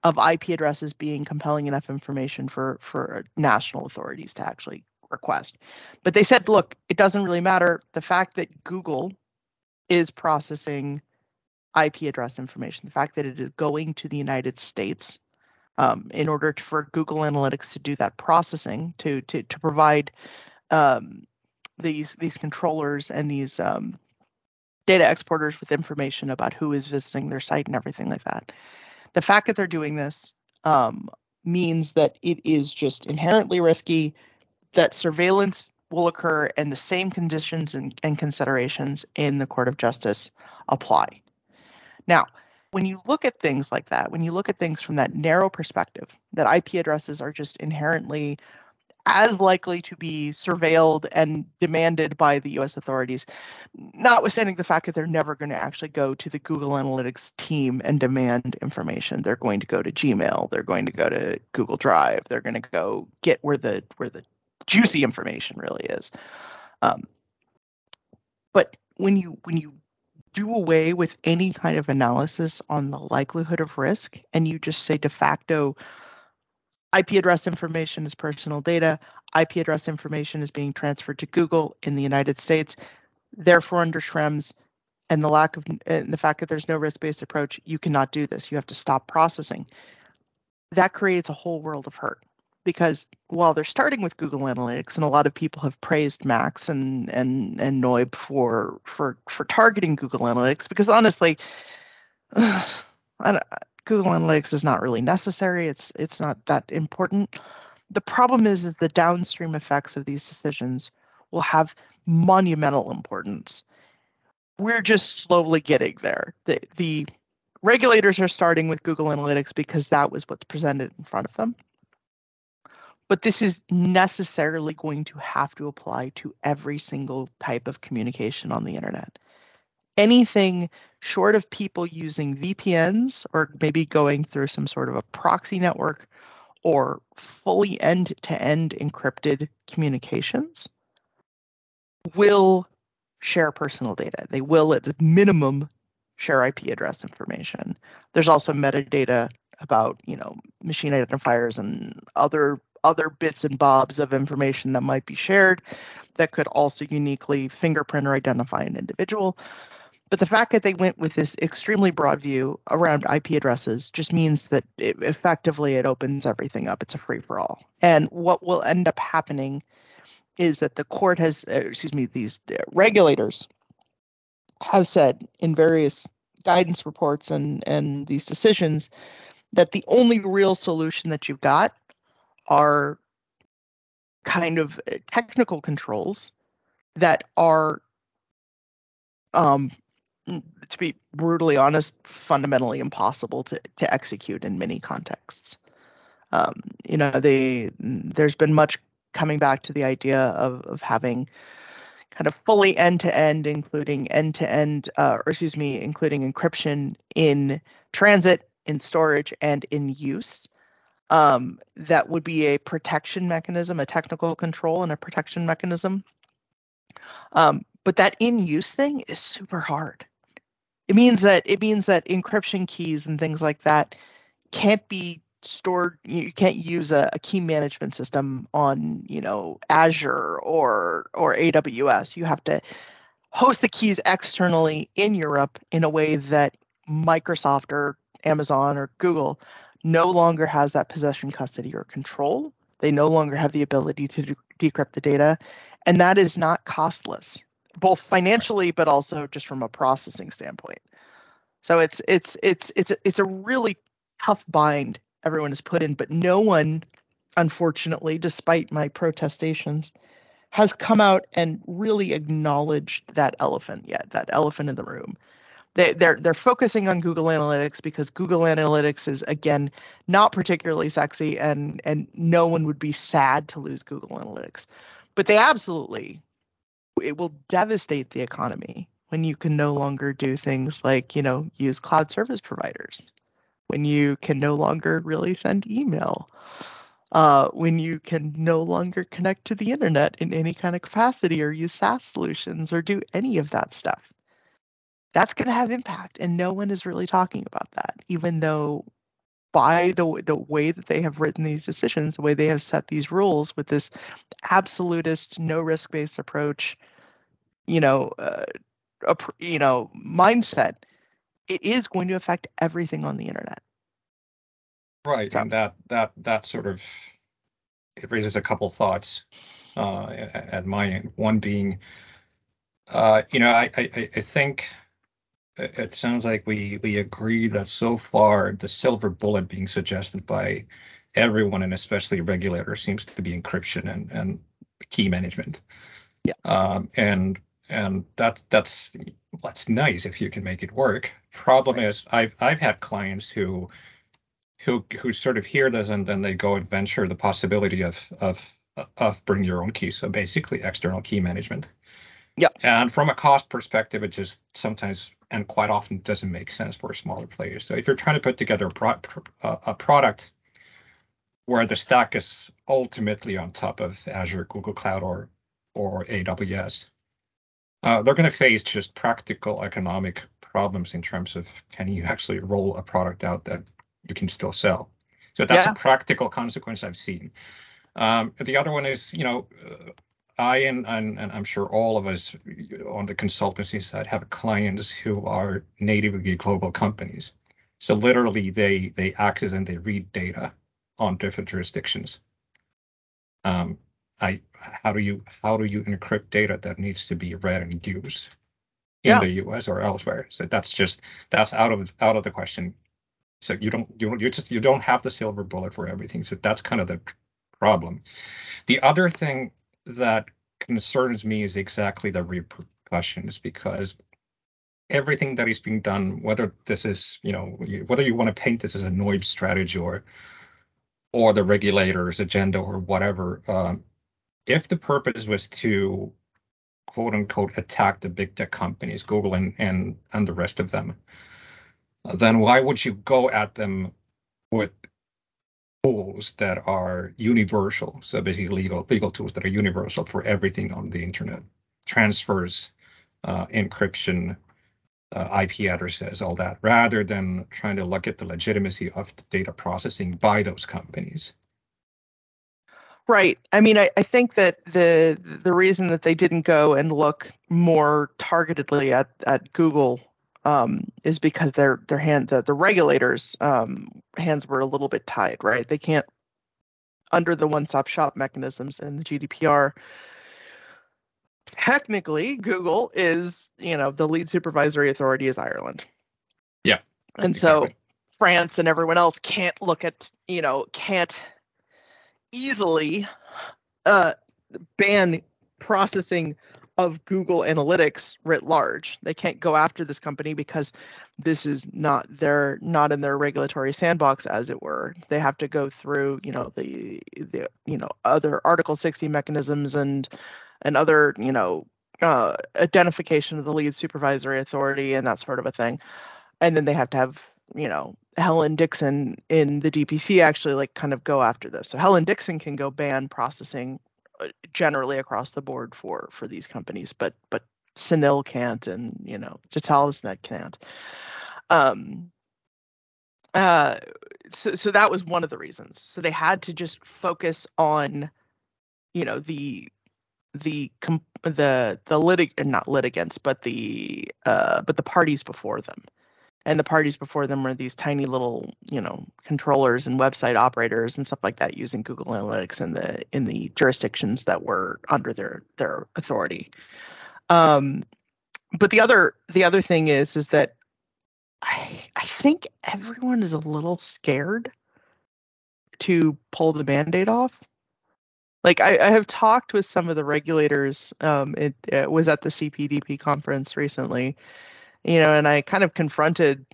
of IP addresses being compelling enough information for for national authorities to actually request. But they said, look, it doesn't really matter. The fact that Google is processing IP address information, the fact that it is going to the United States um, in order to, for Google Analytics to do that processing to to to provide um, these these controllers and these um, data exporters with information about who is visiting their site and everything like that. The fact that they're doing this um, means that it is just inherently risky, that surveillance will occur, and the same conditions and, and considerations in the Court of Justice apply. Now, when you look at things like that, when you look at things from that narrow perspective, that IP addresses are just inherently as likely to be surveilled and demanded by the US authorities, notwithstanding the fact that they're never going to actually go to the Google Analytics team and demand information. They're going to go to Gmail, they're going to go to Google Drive, they're going to go get where the where the juicy information really is. Um, but when you when you do away with any kind of analysis on the likelihood of risk and you just say de facto IP address information is personal data, IP address information is being transferred to Google in the United States. Therefore, under Schrems and the lack of and the fact that there's no risk-based approach, you cannot do this. You have to stop processing. That creates a whole world of hurt because while they're starting with Google Analytics, and a lot of people have praised Max and and and noyb for for for targeting Google Analytics, because honestly, [sighs] Google Analytics is not really necessary. It's it's not that important. The problem is is the downstream effects of these decisions will have monumental importance. We're just slowly getting there. The the regulators are starting with Google Analytics because that was what's presented in front of them but this is necessarily going to have to apply to every single type of communication on the internet. Anything short of people using VPNs or maybe going through some sort of a proxy network or fully end to end encrypted communications will share personal data. They will, at the minimum, share IP address information. There's also metadata about, you know, machine identifiers and other other bits and bobs of information that might be shared that could also uniquely fingerprint or identify an individual. But the fact that they went with this extremely broad view around IP addresses just means that it, effectively it opens everything up. It's a free for all. And what will end up happening is that the court has, uh, excuse me, these regulators have said in various guidance reports and, and these decisions that the only real solution that you've got are kind of uh, technical controls that are um, to be brutally honest fundamentally impossible to, to execute in many contexts. Um, you know there's been much coming back to the idea of, of having kind of fully end to end including end to end or excuse me including encryption in transit in storage and in use um, that would be a protection mechanism, a technical control and a protection mechanism. Um, but that in use thing is super hard. It means that it means that encryption keys and things like that can't be stored. You can't use a, a key management system on, you know, Azure or or AWS. You have to host the keys externally in Europe in a way that Microsoft or Amazon or Google no longer has that possession, custody, or control. They no longer have the ability to de- decrypt the data. And that is not costless, both financially, but also just from a processing standpoint. So it's it's it's it's it's a really tough bind everyone is put in, but no one unfortunately, despite my protestations, has come out and really acknowledged that elephant yet, that elephant in the room. They, they're they're focusing on Google Analytics because Google Analytics is again not particularly sexy and and no one would be sad to lose Google Analytics. But they absolutely it will devastate the economy when you can no longer do things like, you know, use cloud service providers, when you can no longer really send email, uh, when you can no longer connect to the internet in any kind of capacity or use SaaS solutions or do any of that stuff. That's going to have impact, and no one is really talking about that, even though by the the way that they have written these decisions, the way they have set these rules with this absolutist, no risk based approach, you know, uh, a, you know, mindset, it is going to affect everything on the internet. Right, so. and that that that sort of it raises a couple thoughts uh, at my end. One being, uh, you know, I, I I think it sounds like we we agree that so far the silver bullet being suggested by everyone and especially regulators seems to be encryption and and key management. Yeah. Um, and and that's that's that's nice if you can make it work. Problem right. is, I've I've had clients who who who sort of hear this and then they go and venture the possibility of of of bring your own key. So basically, external key management. Yeah. And from a cost perspective, it just sometimes and quite often doesn't make sense for smaller players. So if you're trying to put together a, pro- a product where the stack is ultimately on top of Azure, Google Cloud, or or AWS, uh, they're going to face just practical economic problems in terms of can you actually roll a product out that you can still sell. So that's yeah. a practical consequence I've seen. Um, the other one is, you know, uh, I and, and, and I'm sure all of us on the consultancy side have clients who are natively global companies. So literally, they they access and they read data on different jurisdictions. Um, I how do you how do you encrypt data that needs to be read and used in yeah. the U.S. or elsewhere? So that's just that's out of out of the question. So you don't you don't you just you don't have the silver bullet for everything. So that's kind of the problem. The other thing that concerns me is exactly the repercussions because everything that is being done, whether this is, you know, whether you want to paint this as a noyb strategy or or the regulators' agenda or whatever, um, if the purpose was to quote unquote attack the big tech companies, Google and and, and the rest of them, then why would you go at them with tools that are universal? So basically legal legal tools that are universal for everything on the internet, transfers, uh, encryption, uh, IP addresses, all that, rather than trying to look at the legitimacy of the data processing by those companies. Right. I mean, I, I think that the the reason that they didn't go and look more targetedly at, at Google um, is because their their hand the, the regulators um, hands were a little bit tied, right? They can't under the one-stop shop mechanisms in the GDPR. Technically, Google is you know the lead supervisory authority is Ireland. Yeah. And exactly. so France and everyone else can't look at you know can't easily uh, ban processing of Google Analytics writ large. They can't go after this company because this is not their not in their regulatory sandbox, as it were. They have to go through, you know, the the you know other Article 60 mechanisms and and other you know uh, identification of the lead supervisory authority and that sort of a thing. And then they have to have you know Helen Dixon in the DPC actually like kind of go after this. So Helen Dixon can go ban processing generally across the board for for these companies, but but CNIL can't, and you know TotalIsNet can't. Um, uh, so so that was one of the reasons. So they had to just focus on, you know, the the the the litig not litigants, but the uh, but the parties before them and the parties before them were these tiny little you know controllers and website operators and stuff like that using google analytics in the in the jurisdictions that were under their their authority um, but the other the other thing is is that i i think everyone is a little scared to pull the mandate off. Like I, I have talked with some of the regulators. Um, it, it was at the CPDP conference recently, you know, and I kind of confronted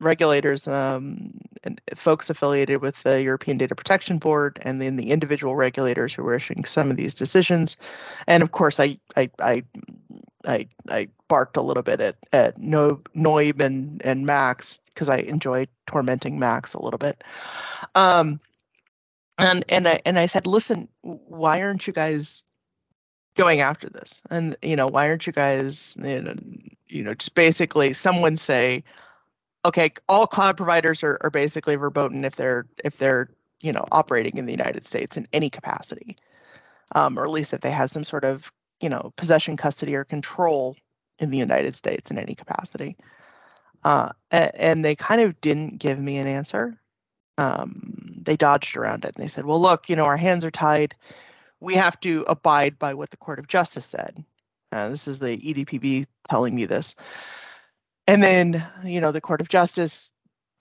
regulators um, and folks affiliated with the European Data Protection Board and then the individual regulators who were issuing some of these decisions. And of course, I I I I, I barked a little bit at at no, noyb and and Max because I enjoy tormenting Max a little bit. Um, and and I and I said, listen, why aren't you guys going after this? And you know, why aren't you guys, you know, just basically someone say, okay, all cloud providers are, are basically verboten if they're if they're you know operating in the United States in any capacity, um, or at least if they have some sort of you know possession, custody, or control in the United States in any capacity. Uh, and, and they kind of didn't give me an answer. Um, they dodged around it and they said, well, look, you know, our hands are tied. We have to abide by what the Court of Justice said. Uh, this is the EDPB telling me this. And then, you know, the Court of Justice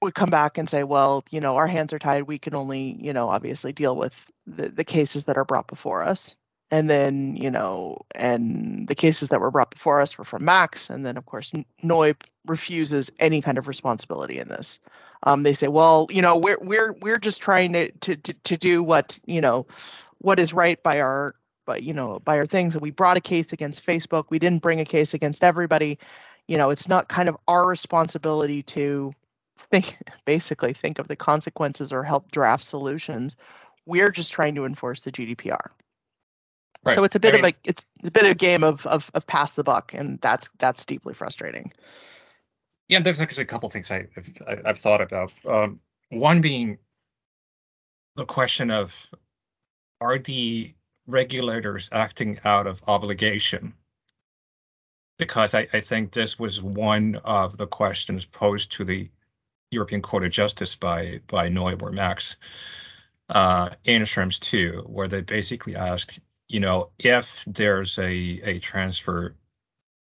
would come back and say, well, you know, our hands are tied. We can only, you know, obviously deal with the, the cases that are brought before us. And then, you know, and the cases that were brought before us were from Max. And then, of course, noyb refuses any kind of responsibility in this. Um, they say, well, you know, we're we're we're just trying to, to to to do what you know, what is right by our by you know by our things. And we brought a case against Facebook. We didn't bring a case against everybody you know it's not kind of our responsibility to think [laughs] basically think of the consequences or help draft solutions we're just trying to enforce the gdpr right. so it's a bit I mean, of a it's a bit of a game of, of of pass the buck and that's that's deeply frustrating yeah there's actually a couple things I, have I've thought about um, one being the question of are the regulators acting out of obligation because I, I, think this was one of the questions posed to the European Court of Justice by by noyb Max uh, in Schrems 2, where they basically asked, you know, if there's a a transfer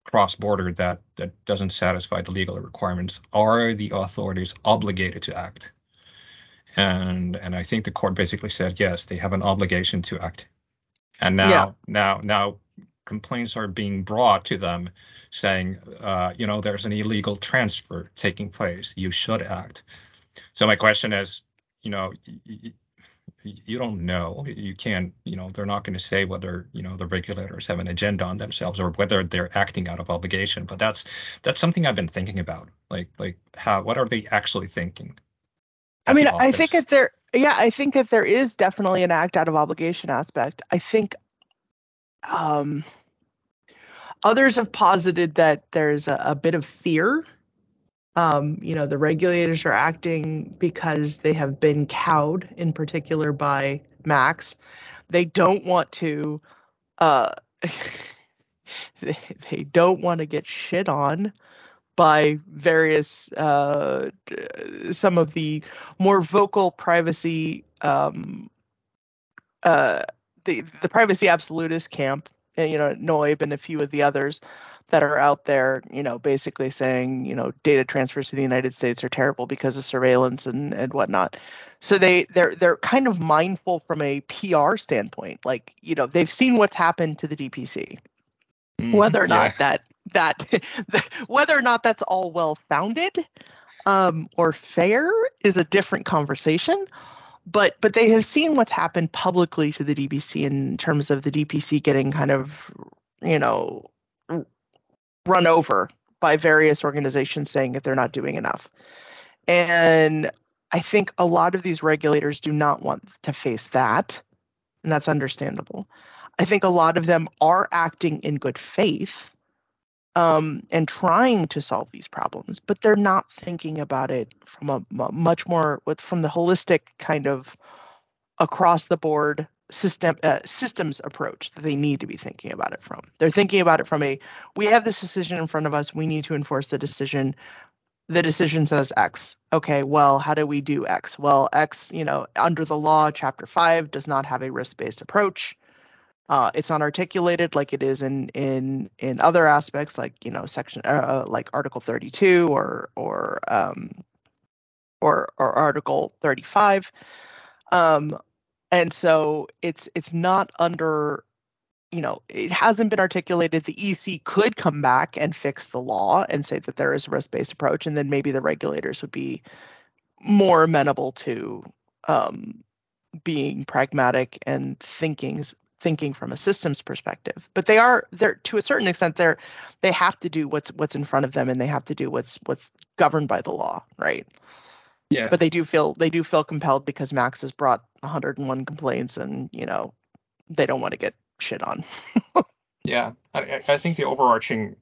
cross border that that doesn't satisfy the legal requirements, are the authorities obligated to act? And and I think the court basically said yes, they have an obligation to act. And now yeah. now now complaints are being brought to them saying, uh, you know, there's an illegal transfer taking place. You should act. So my question is, you know, y- you don't know. You can't, you know, they're not going to say whether, you know, the regulators have an agenda on themselves or whether they're acting out of obligation. But that's that's something I've been thinking about. Like like how what are they actually thinking? I mean, I think that there yeah, I think that there is definitely an act out of obligation aspect. I think um Others have posited that there's a, a bit of fear. Um, you know, the regulators are acting because they have been cowed, in particular by Max. They don't want to. Uh, [laughs] they, they don't want to get shit on by various uh, some of the more vocal privacy um, uh, the the privacy absolutist camp you know, noyb and a few of the others that are out there, you know, basically saying, you know, data transfers to the United States are terrible because of surveillance and, and whatnot. So they they're they're kind of mindful from a PR standpoint. Like, you know, they've seen what's happened to the DPC. Mm, whether or not yeah. that that [laughs] whether or not that's all well founded um, or fair is a different conversation but but they have seen what's happened publicly to the DPC in terms of the DPC getting kind of you know run over by various organizations saying that they're not doing enough. And I think a lot of these regulators do not want to face that, and that's understandable. I think a lot of them are acting in good faith um, and trying to solve these problems, but they're not thinking about it from a, a much more with from the holistic kind of across the board system uh, systems approach that they need to be thinking about it from. They're thinking about it from a we have this decision in front of us, we need to enforce the decision. The decision says X. Okay, well, how do we do X? Well, X, you know, under the law, chapter 5 does not have a risk-based approach. Uh, it's not articulated like it is in in in other aspects, like you know, section uh, uh like Article 32 or or um, or or Article 35. Um, and so it's it's not under you know, it hasn't been articulated. The EC could come back and fix the law and say that there is a risk-based approach, and then maybe the regulators would be more amenable to um, being pragmatic and thinking thinking from a systems perspective. But they are they're to a certain extent they're they have to do what's what's in front of them and they have to do what's what's governed by the law, right? Yeah. But they do feel they do feel compelled because Max has brought 101 complaints and you know they don't want to get shit on. [laughs] yeah, I, I think the overarching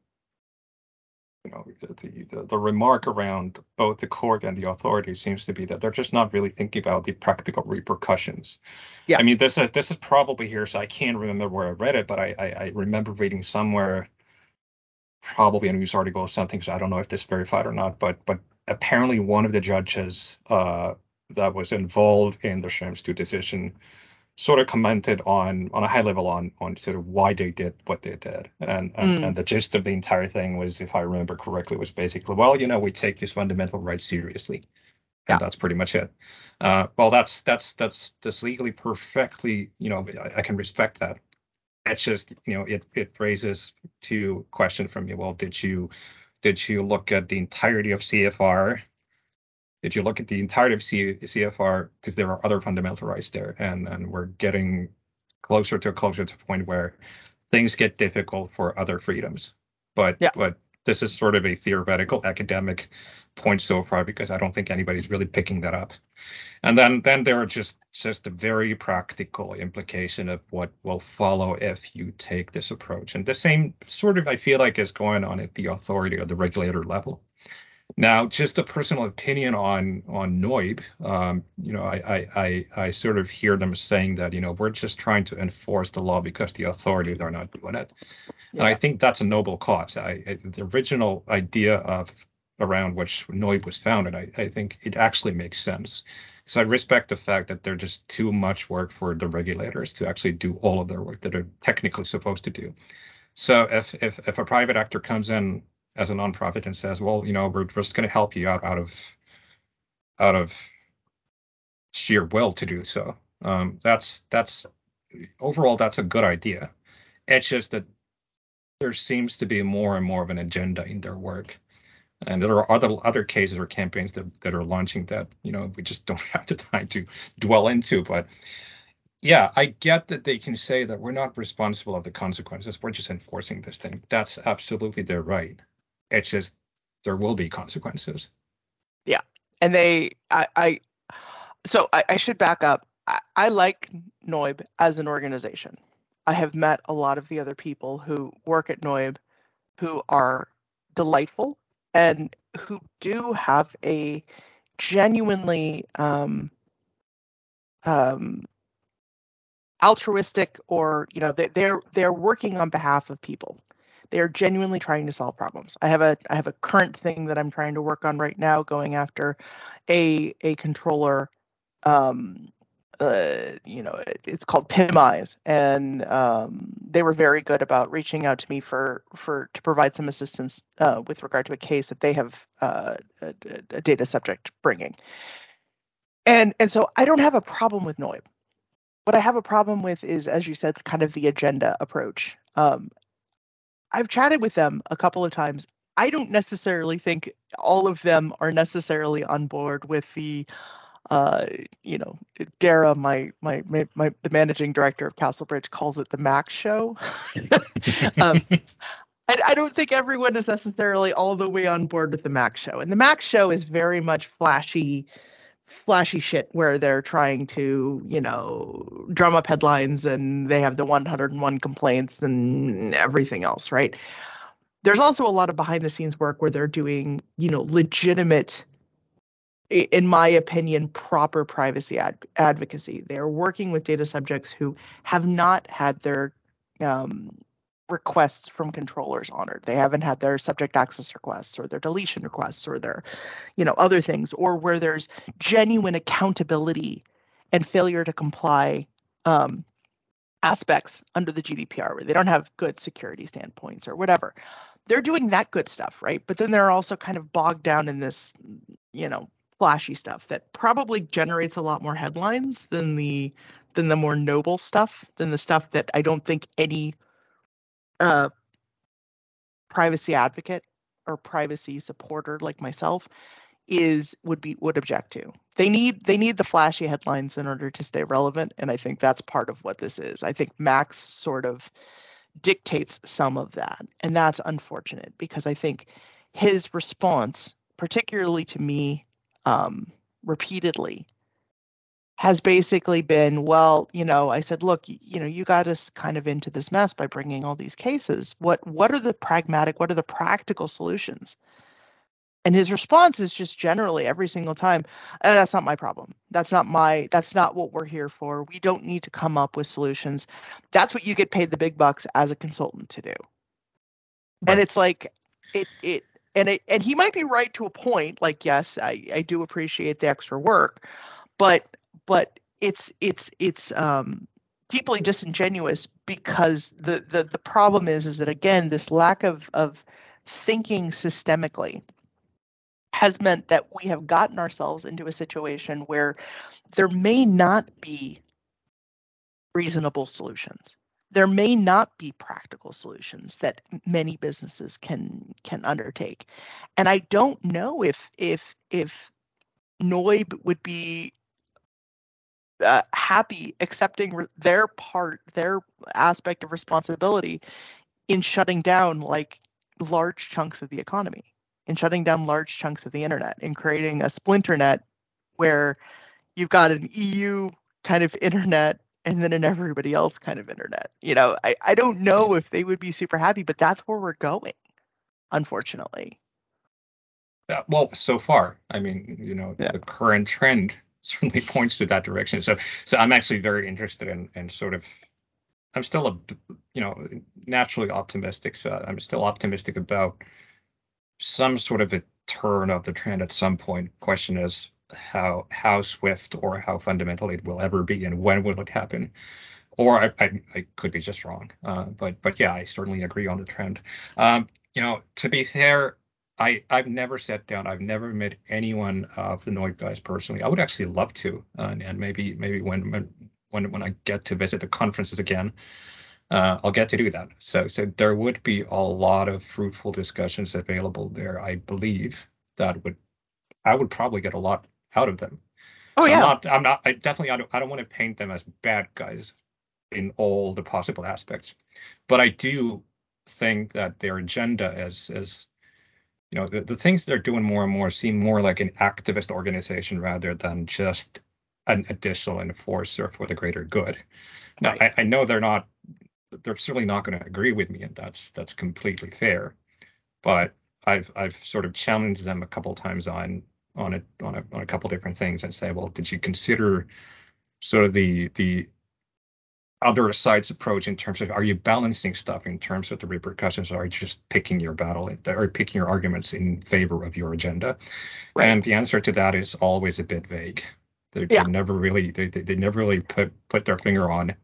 you know the, the, the remark around both the court and the authority seems to be that they're just not really thinking about the practical repercussions. Yeah. I mean this is this is probably here, so I can't remember where I read it, but I I, I remember reading somewhere probably a news article or something. So I don't know if this is verified or not, but but apparently one of the judges uh, that was involved in the 2 decision sort of commented on on a high level on on sort of why they did what they did. And and, mm. and the gist of the entire thing was if i remember correctly was basically well you know we take these fundamental rights seriously. And yeah. that's pretty much it. Uh, well that's that's that's that's legally perfectly you know I, I, can respect that. It's just you know it it raises two questions from me. Well did you did you look at the entirety of cfr did you look at the entirety of C- CFR because there are other fundamental rights there, and and we're getting closer to closer to a point where things get difficult for other freedoms. But yeah. but this is sort of a theoretical academic point so far because I don't think anybody's really picking that up. And then then there are just just a very practical implication of what will follow if you take this approach. And the same sort of I feel like is going on at the authority or the regulator level. Now, just a personal opinion on on noyb, um, you know, I, I, I I sort of hear them saying that you know we're just trying to enforce the law because the authorities are not doing it, yeah. and I think that's a noble cause. I, I, the original idea of around which noyb was founded, I, I think it actually makes sense. So I respect the fact that they're just too much work for the regulators to actually do all of their work that they're technically supposed to do. So if if if a private actor comes in as a nonprofit and says, well, you know, we're just going to help you out out of out of sheer will to do so. Um, that's that's overall that's a good idea. It's just that there seems to be more and more of an agenda in their work. And there are other other cases or campaigns that, that are launching that, you know, we just [laughs] don't have the time to dwell into. But yeah, I get that they can say that we're not responsible of the consequences. We're just enforcing this thing. That's absolutely their right. It's just there will be consequences. Yeah, and they, I, I so I, I should back up. I, I like noyb as an organization. I have met a lot of the other people who work at noyb who are delightful and who do have a genuinely um, um, altruistic or you know they, they're they're working on behalf of people they are genuinely trying to solve problems. I have a I have a current thing that I'm trying to work on right now, going after a a controller. Um, uh, you know, it, it's called PimEyes, and um, they were very good about reaching out to me for for to provide some assistance uh, with regard to a case that they have uh, a, a, data subject bringing. And and so I don't have a problem with noyb. What I have a problem with is, as you said, kind of the agenda approach. Um, I've chatted with them a couple of times. I don't necessarily think all of them are necessarily on board with the uh, you know, Daragh, my, my my my the managing director of Castlebridge calls it the Max show. [laughs] um, I, I, don't think everyone is necessarily all the way on board with the Max show, and the Max show is very much flashy, flashy shit where they're trying to, you know, drum up headlines and they have the 101 complaints and everything else, right? There's also a lot of behind the scenes work where they're doing, you know, legitimate in my opinion, proper privacy ad- advocacy. They are working with data subjects who have not had their um, requests from controllers honored. They haven't had their subject access requests or their deletion requests or their, you know, other things, or where there's genuine accountability and failure to comply um, aspects under the GDPR, where they don't have good security standpoints or whatever. They're doing that good stuff, right? But then they're also kind of bogged down in this, you know, flashy stuff that probably generates a lot more headlines than the than the more noble stuff, than the stuff that I don't think any uh, privacy advocate or privacy supporter like myself is would be would object to. They need they need the flashy headlines in order to stay relevant, and I think that's part of what this is. I think Max sort of dictates some of that, and that's unfortunate because I think his response, particularly to me, um, repeatedly, has basically been, well, you know, I said, look, you know, you got us kind of into this mess by bringing all these cases. What what are the pragmatic, what are the practical solutions? And his response is just generally every single time, eh, that's not my problem. That's not my that's not what we're here for. We don't need to come up with solutions. That's what you get paid the big bucks as a consultant to do. Right. And it's like it it and it and he might be right to a point like yes, I I do appreciate the extra work, but but it's it's it's um, deeply disingenuous because the, the the problem is is that again this lack of of thinking systemically has meant that we have gotten ourselves into a situation where there may not be reasonable solutions. There may not be practical solutions that many businesses can can undertake. And i don't know if if if noyb would be uh, happy accepting re- their part, their aspect of responsibility in shutting down like large chunks of the economy, in shutting down large chunks of the internet, in creating a splinter net where you've got an EU kind of internet and then an everybody else kind of internet. You know, I, I don't know if they would be super happy, but that's where we're going, unfortunately. Uh, well, so far, I mean, you know, yeah. the current trend certainly points to that direction. So so I'm actually very interested in in sort of I'm still a you know naturally optimistic. So I'm still optimistic about some sort of a turn of the trend at some point. Question is how how swift or how fundamental it will ever be and when will it happen. Or I, I, I could be just wrong, uh, but but yeah, I certainly agree on the trend. Um, you know, to be fair, I I've never sat down. I've never met anyone of the noyb guys personally. I would actually love to, uh, and, and maybe maybe when when when I get to visit the conferences again, uh, I'll get to do that. So so there would be a lot of fruitful discussions available there. I believe that would I would probably get a lot out of them. Oh yeah. I'm not I'm not I definitely I don't I don't want to paint them as bad guys in all the possible aspects, but I do think that their agenda as as you know, the, the things they're doing more and more seem more like an activist organization rather than just an additional enforcer for the greater good. Now, right. I, I know they're not, they're certainly not going to agree with me, and that's that's completely fair. But I've I've sort of challenged them a couple times on on a on a on a couple different things and say, well, did you consider sort of the the other side's approach in terms of are you balancing stuff in terms of the repercussions or are you just picking your battle or picking your arguments in favor of your agenda right. and the answer to that is always a bit vague they, yeah. they never really they, they, they, never really put put their finger on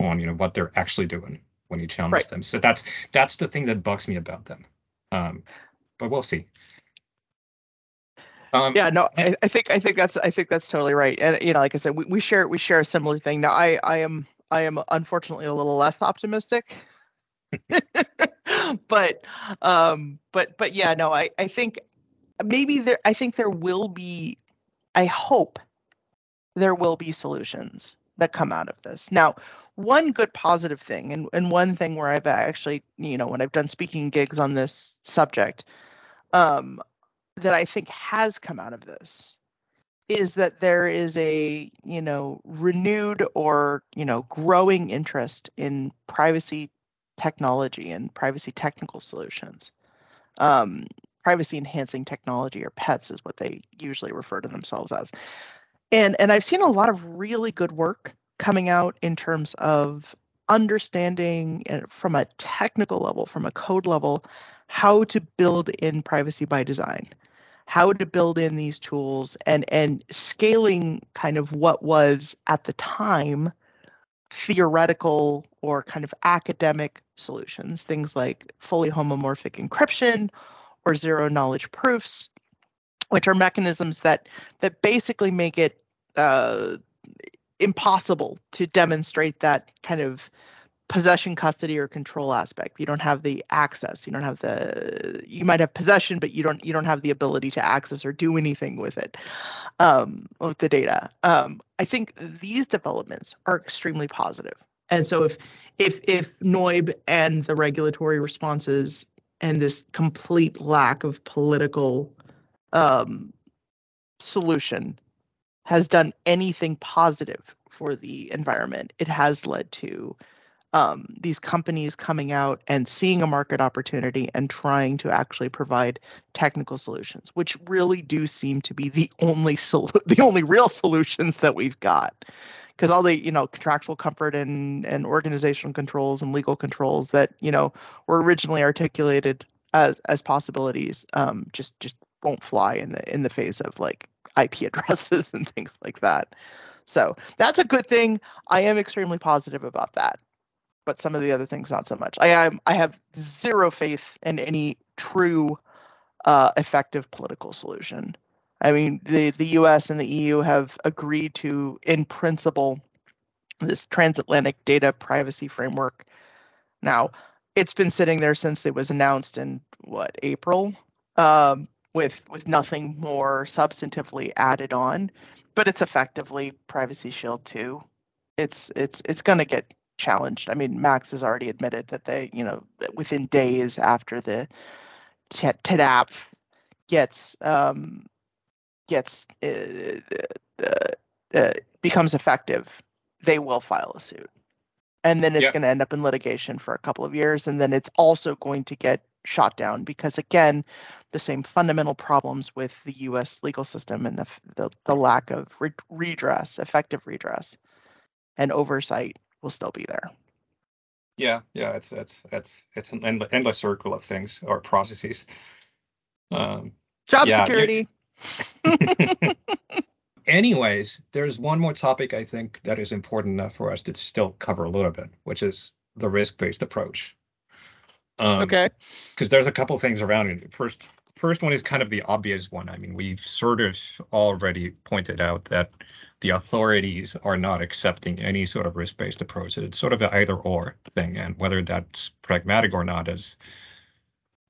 on you know what they're actually doing when you challenge right. them so that's that's the thing that bugs me about them um, but we'll see um, yeah, no, I, I, think I think that's I think that's totally right. And you know, like I said, we, we share we share a similar thing. Now, I I am I am unfortunately a little less optimistic. [laughs] but um but but yeah, no, I I think maybe there I think there will be I hope there will be solutions that come out of this. Now, one good positive thing and, and one thing where I've actually, you know, when I've done speaking gigs on this subject, um, that I think has come out of this is that there is a you know renewed or you know growing interest in privacy technology and privacy technical solutions. Um, privacy enhancing technology or pets is what they usually refer to themselves as. And and i've seen a lot of really good work coming out in terms of understanding uh, from a technical level from a code level how to build in privacy by design how to build in these tools and and scaling kind of what was at the time theoretical or kind of academic solutions things like fully homomorphic encryption or zero knowledge proofs which are mechanisms that that basically make it uh, impossible to demonstrate that kind of possession custody or control aspect. You don't have the access. You don't have the you might have possession but you don't you don't have the ability to access or do anything with it um, with the data. Um, i think these developments are extremely positive. And so if if if noyb and the regulatory responses and this complete lack of political um, solution has done anything positive for the environment, it has led to um, these companies coming out and seeing a market opportunity and trying to actually provide technical solutions, which really do seem to be the only sol- [laughs] the only real solutions that we've got. Because all the you know contractual comfort and and organizational controls and legal controls that you know were originally articulated as as possibilities um, just just won't fly in the in the face of like IP [laughs] addresses and things like that. So that's a good thing. I am extremely positive about that. But some of the other things, not so much. I I have zero faith in any true uh, effective political solution. I mean, the, the US and the EU have agreed to, in principle, this transatlantic data privacy framework. Now, it's been sitting there since it was announced in what April. Um, with with nothing more substantively added on but it's effectively privacy shield 2 it's it's it's going to get challenged i mean max has already admitted that they you know within days after the tdap gets um gets uh, uh, uh, becomes effective they will file a suit and then it's yep. going to end up in litigation for a couple of years and then it's also going to get shot down because again the same fundamental problems with the US legal system and the the, the lack of re- redress effective redress and oversight will still be there yeah yeah it's it's it's it's an endless, endless circle of things or processes um, job yeah, security [laughs] [laughs] anyways there's one more topic i think that is important enough for us to still cover a little bit which is the risk-based approach um, okay. Because there's a couple things around it. First, first one is kind of the obvious one. I mean, we've sort of already pointed out that the authorities are not accepting any sort of risk-based approach. It's sort of an either-or thing, and whether that's pragmatic or not is,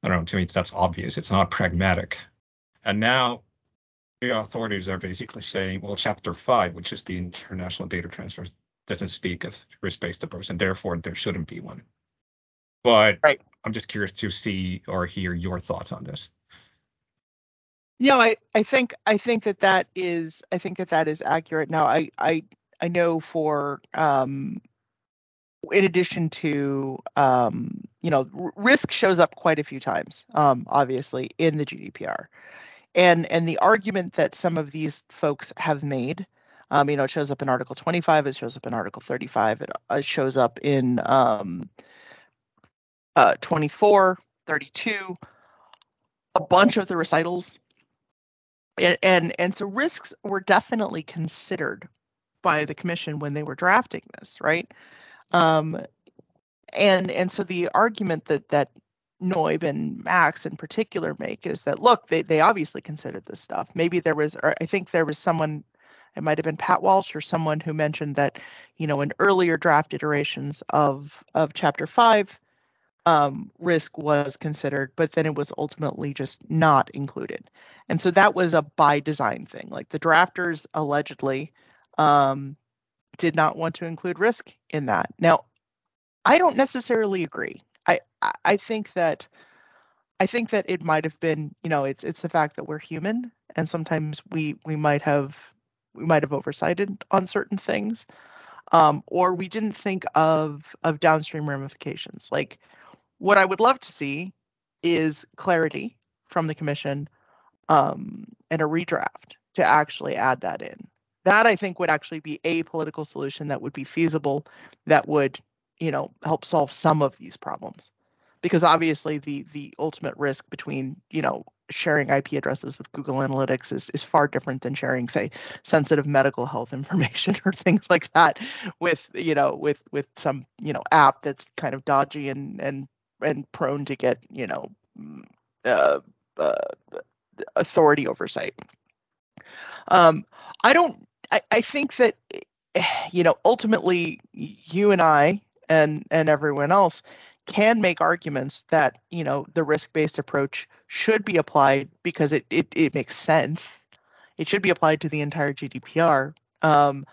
I don't know. To me, that's obvious. It's not pragmatic. And now the authorities are basically saying, well, Chapter Five, which is the international data transfer, doesn't speak of risk-based approach, and therefore there shouldn't be one. But right. I'm just curious to see or hear your thoughts on this. Know, I, I think I think that that is I think that that is accurate. Now, I I I know for um, in addition to um, you know risk shows up quite a few times, um, obviously in the GDPR, and and the argument that some of these folks have made. Um, you know, it shows up in Article 25. It shows up in Article 35. It, it shows up in um, uh, 24, 32, a bunch of the recitals. And, and, and so risks were definitely considered by the commission when they were drafting this, right? Um, and and so the argument that that noyb and Max in particular make is that look, they they obviously considered this stuff. Maybe there was, I think there was someone, it might have been Pat Walshe or someone who mentioned that, you know, in earlier draft iterations of of Chapter Five, um, risk was considered, but then it was ultimately just not included. And so that was a by design thing. Like the drafters allegedly um, did not want to include risk in that. Now, I don't necessarily agree. I I think that I think that it might have been, you know, it's it's the fact that we're human and sometimes we we might have we might have oversighted on certain things. Um, or we didn't think of of downstream ramifications. Like what I would love to see is clarity from the commission um, and a redraft to actually add that in. That I think would actually be a political solution that would be feasible, that would, you know, help solve some of these problems. Because obviously the the ultimate risk between, you know, sharing IP addresses with Google Analytics is, is far different than sharing, say, sensitive medical health [laughs] information or things like that with, you know, with with some, you know, app that's kind of dodgy and and and prone to get you know mm, uh, uh, authority oversight. Um, I don't. I, I think that you know ultimately you and I and and everyone else can make arguments that you know the risk-based approach should be applied because it it, it makes sense. It should be applied to the entire GDPR. Um,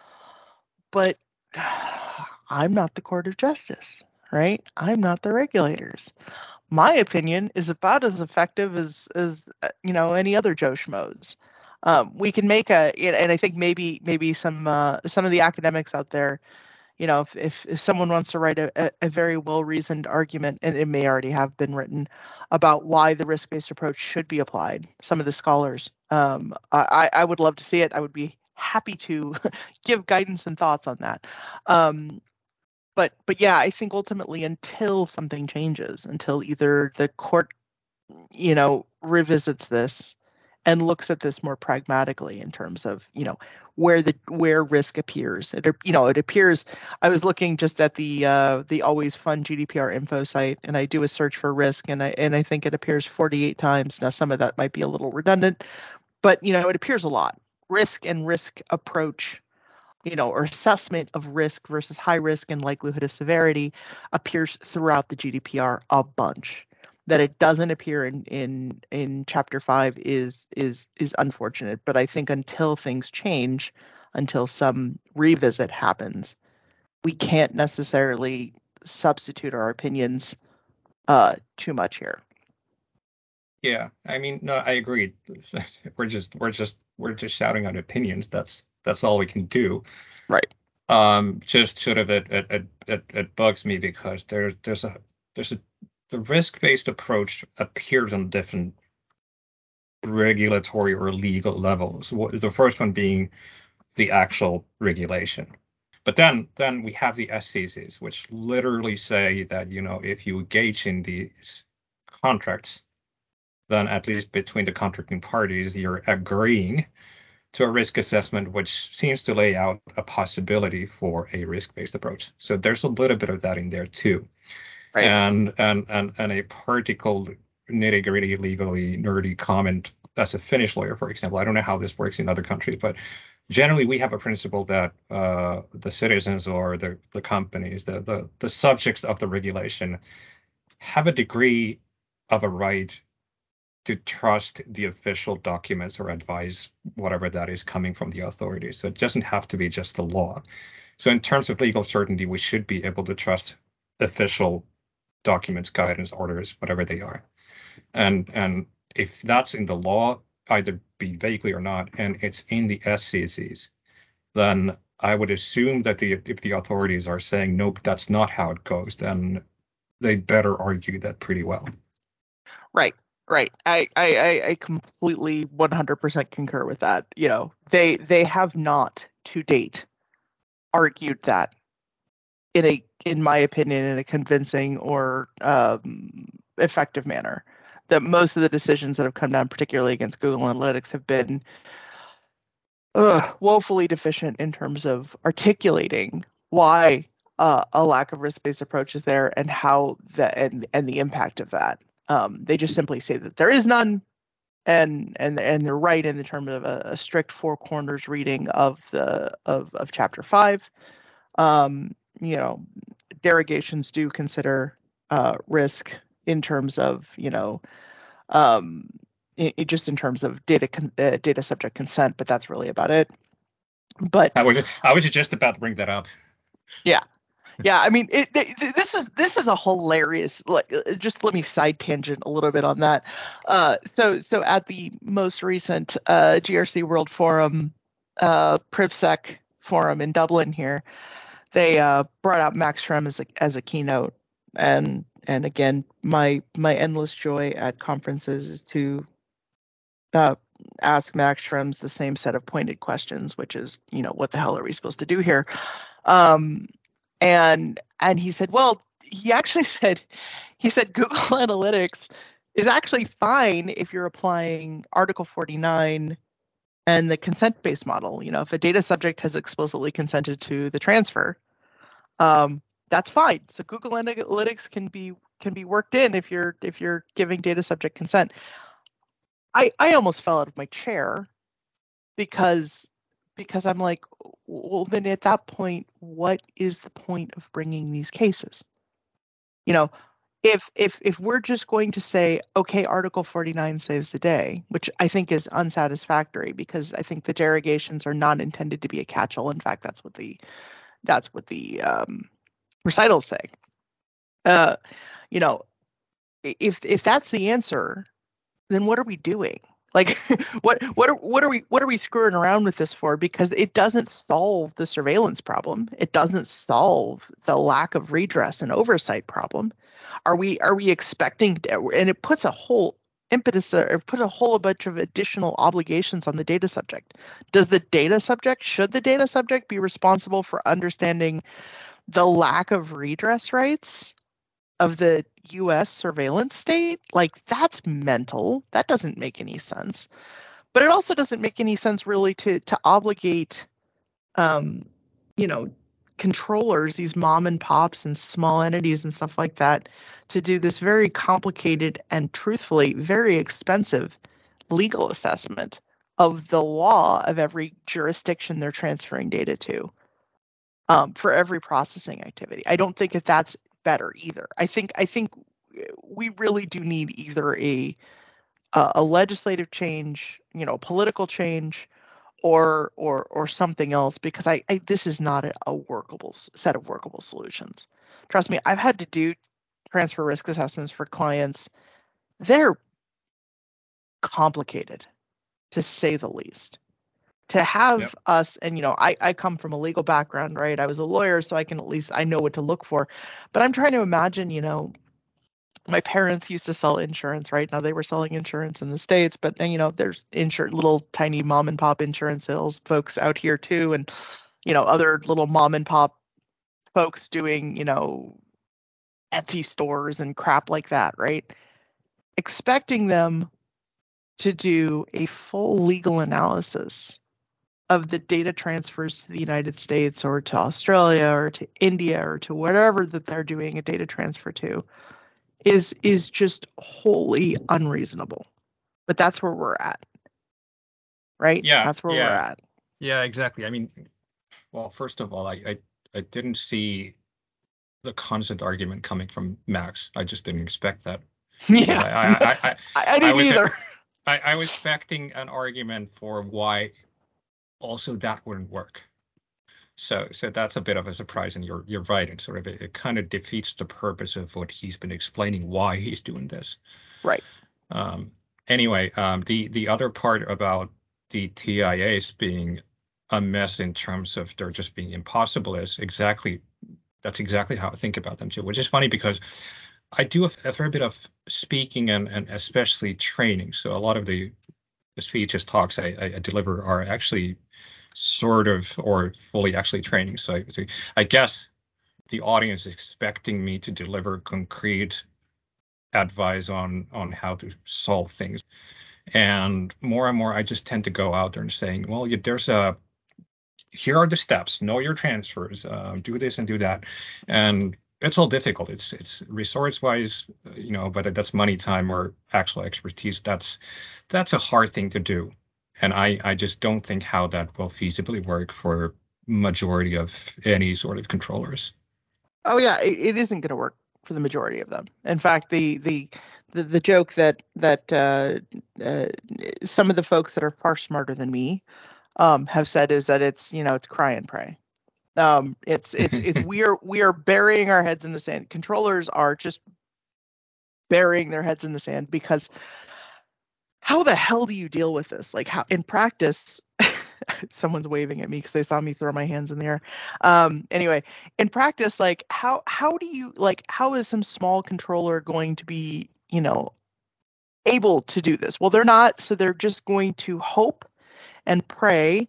but [sighs] I'm not the court of justice, right? I'm not the regulators. My opinion is about as effective as as uh, you know any other Joe schmoes. Um, we can make a, and I think maybe maybe some uh, some of the academics out there you know, if, if, if someone wants to write a, a very well reasoned argument, and it may already have been written about why the risk based approach should be applied, some of the scholars, um, I, I would love to see it. I would be happy to [laughs] give guidance and thoughts on that. Um, but but yeah, I think ultimately until something changes, until either the court, you know, revisits this and looks at this more pragmatically in terms of you know where the where risk appears. It you know it appears. I was looking just at the uh, the always fun GDPR info site, and I do a search for risk, and I and I think it appears 48 times. Now some of that might be a little redundant, but you know it appears a lot. Risk and risk approach you know, or assessment of risk versus high risk and likelihood of severity appears throughout the GDPR a bunch. That it doesn't appear in in in chapter 5 is is is unfortunate but i think until things change until some revisit happens we can't necessarily substitute our opinions uh too much here. Yeah i mean no i agree. [laughs] We're just we're just we're just shouting out opinions. That's that's all we can do right um just sort of it it it, it bugs me because there's there's a there's a the risk-based approach appears on different regulatory or legal levels. The first one being the actual regulation. But then then we have the SCCs, which literally say that, you know, if you engage in these contracts, then at least between the contracting parties, you're agreeing to a risk assessment, which seems to lay out a possibility for a risk-based approach. So there's a little bit of that in there too. Right. And, and and and a particle nitty gritty legally nerdy comment as a Finnish lawyer, for example. I don't know how this works in other countries, but generally we have a principle that uh, the citizens or the, the companies, the, the the subjects of the regulation have a degree of a right to trust the official documents or advice, whatever that is coming from the authorities. So it doesn't have to be just the law. So in terms of legal certainty, we should be able to trust official documents, guidance, orders, whatever they are. And and if that's in the law, either be vaguely or not, and it's in the SCCs, then I would assume that the if the authorities are saying nope, that's not how it goes, then they better argue that pretty well. Right. Right. I, I, I completely 100% concur with that. You know, they they have not to date argued that in a in my opinion, in a convincing or um, effective manner. That most of the decisions that have come down, particularly against Google Analytics, have been uh, woefully deficient in terms of articulating why uh, a lack of risk-based approach is there and how that and and the impact of that. Um, they just simply say that there is none, and and and they're right in the terms of a, a strict four corners reading of the of of chapter five. Um, you know, derogations do consider uh, risk in terms of, you know, um, it, it just in terms of data con- uh, data subject consent, but that's really about it. But I was I was just about to bring that up. Yeah, yeah. I mean, it, it, this is this is a hilarious. Like, uh, just let me side tangent a little bit on that. Uh, so so at the most recent uh, GRC World Forum, uh, PrivSec forum in Dublin here, they uh, brought out Max Schrems as a, as a keynote, and and again, my my endless joy at conferences is to uh, ask Max Schrems the same set of pointed questions, which is, you know, what the hell are we supposed to do here? Um, and and he said, well, he actually [laughs] said, he said Google [laughs] Analytics is actually fine if you're applying Article 49 and the consent based model. You know if a data subject has explicitly consented to the transfer um, that's fine. So google analytics can be can be worked in if you're if you're giving data subject consent. I I almost fell out of my chair because because I'm like, well, then at that point, what is the point of bringing these cases? You know, if if if we're just going to say, okay, Article 49 saves the day, which I think is unsatisfactory because I think the derogations are not intended to be a catch-all. In fact, that's what the that's what the um, recitals say. Uh, you know, if if that's the answer, then what are we doing? Like [laughs] what what are, what are we what are we screwing around with this for? Because it doesn't solve the surveillance problem. It doesn't solve the lack of redress and oversight problem. Are we are we expecting and it puts a whole impetus or put a whole bunch of additional obligations on the data subject. Does the data subject should the data subject be responsible for understanding the lack of redress rights of the US surveillance state, like that's mental. That doesn't make any sense. But it also doesn't make any sense really to to obligate um, you know, controllers, these mom and pops and small entities and stuff like that, to do this very complicated and truthfully very expensive legal assessment of the law of every jurisdiction they're transferring data to um, for every processing activity. I don't think that that's better either. I think I think eh, we really do need either a a legislative change, you know, political change, or or or something else because I, I this is not a, a, workable set of workable solutions. Trust me, I've had to do transfer risk assessments for clients. They're complicated to say the least to have yep. us and you know I, I come from a legal background right? I was a lawyer so i can at least i know what to look for. But i'm trying to imagine you know my parents used to sell insurance right? Now they were selling insurance in the states but then you know there's insur- little tiny mom and pop insurance sales folks out here too and you know other little mom and pop folks doing you know etsy stores and crap like that right? Expecting them to do a full legal analysis of the data transfers to the United States or to Australia or to India or to whatever that they're doing a data transfer to is is just wholly unreasonable. But that's where we're at. Right? Yeah. That's where yeah. we're at. Yeah, exactly. I mean, well, first of all, I, I I didn't see the constant argument coming from Max. I just didn't expect that. [laughs] Yeah. I, I, I, I, [laughs] didn't either. [laughs] I, I was expecting an argument for why also that wouldn't work. So so that's a bit of a surprise, and you're you're right. It sort of it, it kind of defeats the purpose of what he's been explaining why he's doing this. Right. Um, anyway, um, the the other part about the TIAs being a mess in terms of they're just being impossible is exactly that's exactly how I think about them too. Which is funny because I do a, a fair bit of speaking and and especially training. So a lot of the the speeches talks I, I deliver are actually sort of or fully actually training. So, so I guess the audience is expecting me to deliver concrete advice on on how to solve things. And more and more, I just tend to go out there and saying, well, there's a here are the steps. Know your transfers. Uh, do this and do that. And it's all difficult. It's it's resource wise, you know, but that's money, time, or actual expertise. That's that's a hard thing to do and I, I just don't think how that will feasibly work for majority of any sort of controllers. Oh yeah, it, it isn't going to work for the majority of them. In fact, the the the, the joke that that uh, uh, some of the folks that are far smarter than me um, have said is that it's you know it's cry and pray. Um, it's it's it's [laughs] we are we are burying our heads in the sand. Controllers are just burying their heads in the sand because how the hell do you deal with this? Like how in practice, [laughs] someone's waving at me because they saw me throw my hands in the air. Um, anyway, in practice, like how how do you like how is some small controller going to be, you know, able to do this? Well, they're not, so they're just going to hope and pray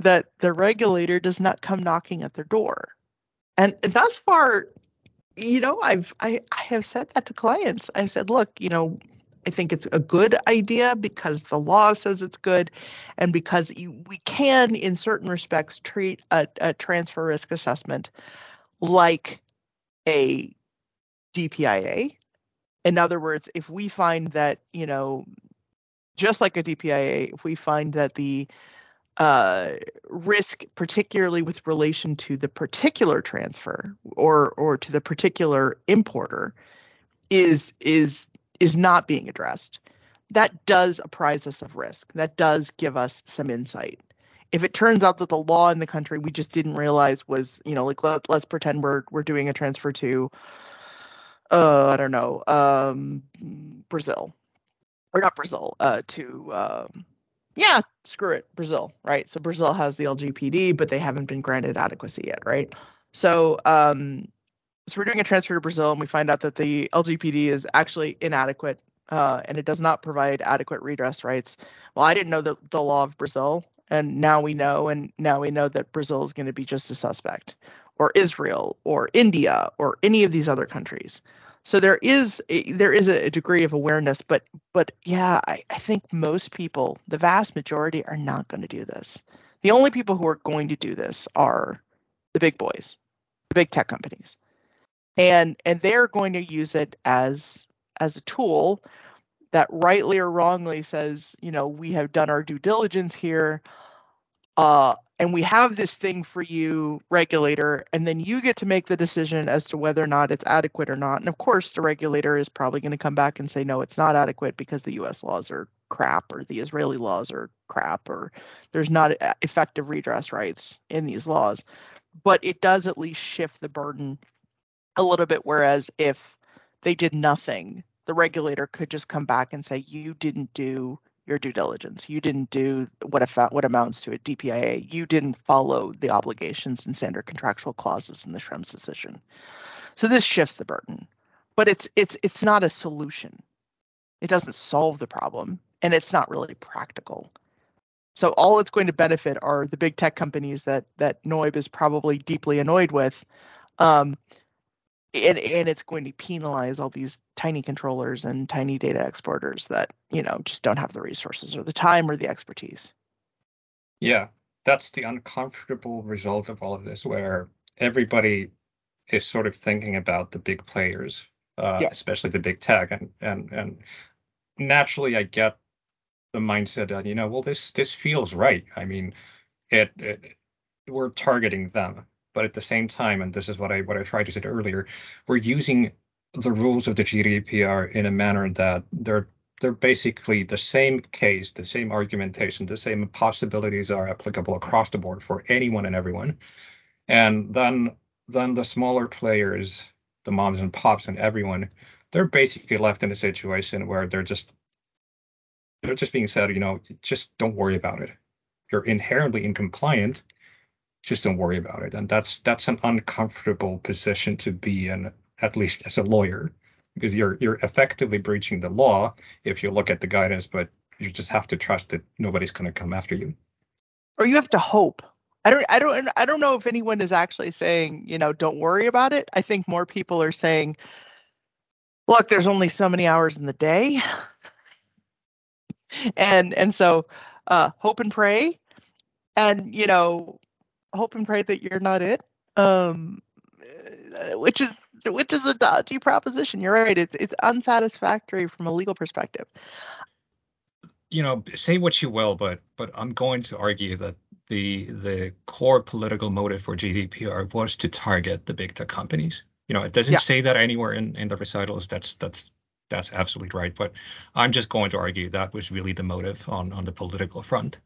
that the regulator does not come knocking at their door. And thus far, you know, I've I, I have said that to clients. I've said, look, you know, I think it's a good idea because the law says it's good, and because you, we can, in certain respects, treat a, a transfer risk assessment like a DPIA. In other words, if we find that you know just like a DPIA, if we find that the uh, risk, particularly with relation to the particular transfer or or to the particular importer, is is is not being addressed. That does apprise us of risk. That does give us some insight. If it turns out that the law in the country we just didn't realize was, you know, like let, let's pretend we're we're doing a transfer to, uh, I don't know, um, Brazil, or not Brazil, uh, to um, yeah, screw it, Brazil, right? So Brazil has the LGPD, but they haven't been granted adequacy yet, right? So um, so we're doing a transfer to Brazil, and we find out that the LGPD is actually inadequate, uh, and it does not provide adequate redress rights. Well, I didn't know the, the law of Brazil, and now we know, and now we know that Brazil is going to be just a suspect, or Israel, or India, or any of these other countries. So there is a, there is a degree of awareness, but but yeah, I, I think most people, the vast majority, are not going to do this. The only people who are going to do this are the big boys, the big tech companies, and and they're going to use it as as a tool that rightly or wrongly says, you know, we have done our due diligence here. Uh, and we have this thing for you, regulator, and then you get to make the decision as to whether or not it's adequate or not. And of course, the regulator is probably going to come back and say, no, it's not adequate because the US laws are crap or the Israeli laws are crap or there's not effective redress rights in these laws. But it does at least shift the burden a little bit. Whereas if they did nothing, the regulator could just come back and say, you didn't do your due diligence. You didn't do what what amounts to a DPIA. You didn't follow the obligations and standard contractual clauses in the Schrems decision. So this shifts the burden, but it's it's it's not a solution. It doesn't solve the problem, and it's not really practical. So all it's going to benefit are the big tech companies that that noyb is probably deeply annoyed with. Um, and, and it's going to penalize all these tiny controllers and tiny data exporters that you know just don't have the resources or the time or the expertise. Yeah that's the uncomfortable result of all of this where everybody is sort of thinking about the big players uh, yeah. especially the big tech and and and naturally i get the mindset that you know well this this feels right. I mean it, it we're targeting them but at the same time, and this is what I what I tried to say earlier, we're using the rules of the GDPR in a manner that they're they're basically the same case, the same argumentation, the same possibilities are applicable across the board for anyone and everyone. And then then the smaller players, the moms and pops and everyone, they're basically left in a situation where they're just they're just being said, you know, just don't worry about it. You're inherently incompliant just don't worry about it. And that's that's an uncomfortable position to be in, at least as a lawyer, because you're you're effectively breaching the law if you look at the guidance, but you just have to trust that nobody's going to come after you. Or you have to hope. I don't I don't I don't know if anyone is actually saying, you know, don't worry about it. I think more people are saying, look, there's only so many hours in the day. [laughs] and and so uh hope and pray. And you know, hope and pray that you're not it. Um, uh, which is which is a dodgy proposition. You're right. It's it's unsatisfactory from a legal perspective. You know, say what you will, but but I'm going to argue that the the core political motive for GDPR was to target the big tech companies. You know, it doesn't yeah. say that anywhere in, in the recitals. That's that's that's absolutely right. But I'm just going to argue that was really the motive on on the political front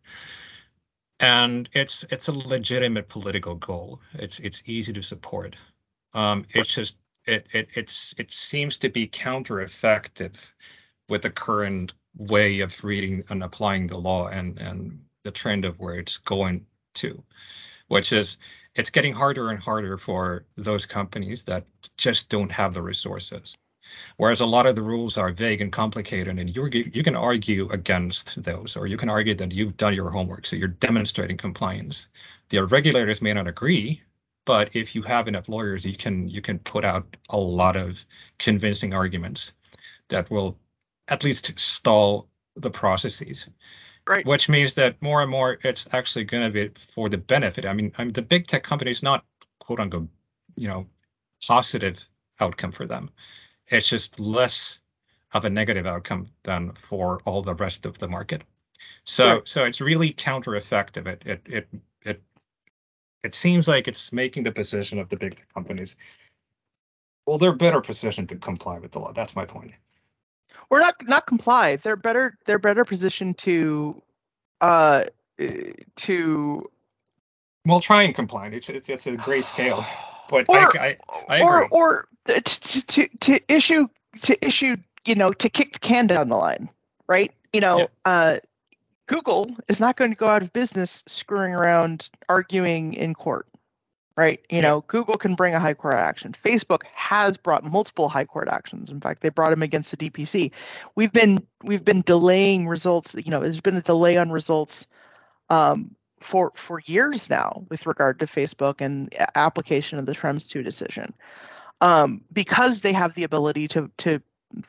and it's it's a legitimate political goal. It's it's easy to support. Um, it's just it, it it's it seems to be counter effective with the current way of reading and applying the law and and the trend of where it's going to, which is it's getting harder and harder for those companies that just don't have the resources Whereas a lot of the rules are vague and complicated, and you you can argue against those, or you can argue that you've done your homework, so you're demonstrating compliance. The regulators may not agree, but if you have enough lawyers, you can you can put out a lot of convincing arguments that will at least stall the processes. Right. Which means that more and more it's actually going to be for the benefit. I mean, I mean, the big tech companies not quote unquote, you know, positive outcome for them. It's just less of a negative outcome than for all the rest of the market. So Right. so it's really counter effective. It it it it it seems like it's making the position of the big tech companies. Well, they're better positioned to comply with the law. That's my point. Or not not comply. They're better they're better positioned to uh eh, to Well, try and comply. It's it's it's a gray scale, [sighs] [sighs] [sighs] but or I, I I or or to, to to issue to issue you know to kick the can down the line right? You know Yeah. uh google is not going to go out of business screwing around arguing in court right? You Yeah. know google can bring a high court action. Facebook has brought multiple high court actions. In fact they brought them against the dpc we've been we've been delaying results you know there's been a delay on results um, for for years now with regard to Facebook and application of the Schrems 2 decision, um, because they have the ability to to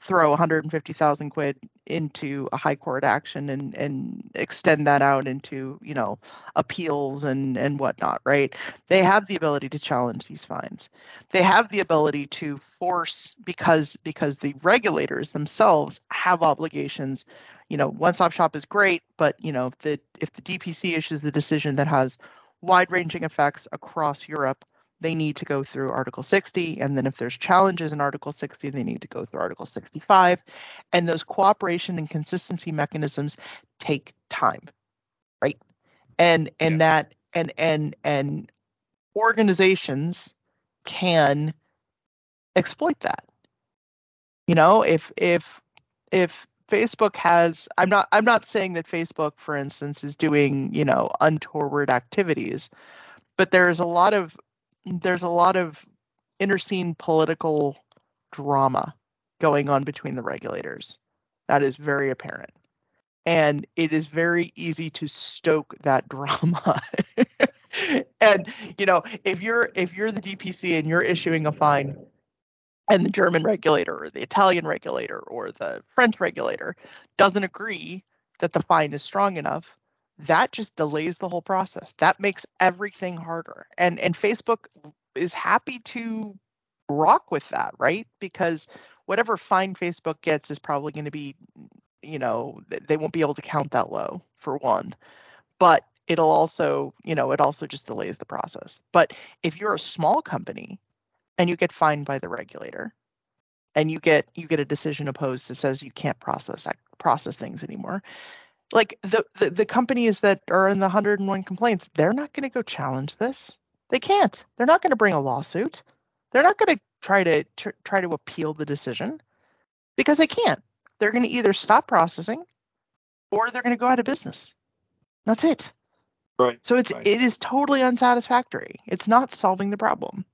throw 150,000 quid into a high court action and and extend that out into you know appeals and and whatnot, right? They have the ability to challenge these fines. They have the ability to force because because the regulators themselves have obligations you know, one stop shop is great, but you know, if the if the DPC issues the decision that has wide-ranging effects across Europe, they need to go through Article 60, and then if there's challenges in Article 60, they need to go through Article 65, and those cooperation and consistency mechanisms take time, right? And and Yeah. that and and and organizations can exploit that. You know, if if if Facebook has I'm not I'm not saying that Facebook for instance is doing, you know, untoward activities, but there's a lot of there's a lot of interscene political drama going on between the regulators. That is very apparent. And it is very easy to stoke that [laughs] drama. and you know, if you're if you're the DPC and you're issuing a fine and the German regulator or the Italian regulator or the French regulator doesn't agree that the fine is strong enough, that just delays the whole process. That makes everything harder. And and Facebook is happy to rock with that, right? Because whatever fine Facebook gets is probably going to be, you know, they won't be able to count that low for one. But it'll also, you know, it also just delays the process. But if you're a small company and you get fined by the regulator. And you get you get a decision opposed that says you can't process process things anymore. Like the, the the companies that are in the 101 complaints they're not going to go challenge this. They can't. They're not going to bring a lawsuit. They're not going to try to tr- try to appeal the decision because they can't. They're going to either stop processing or they're going to go out of business. That's it. Right. so it's Right. it is totally unsatisfactory. It's not solving the problem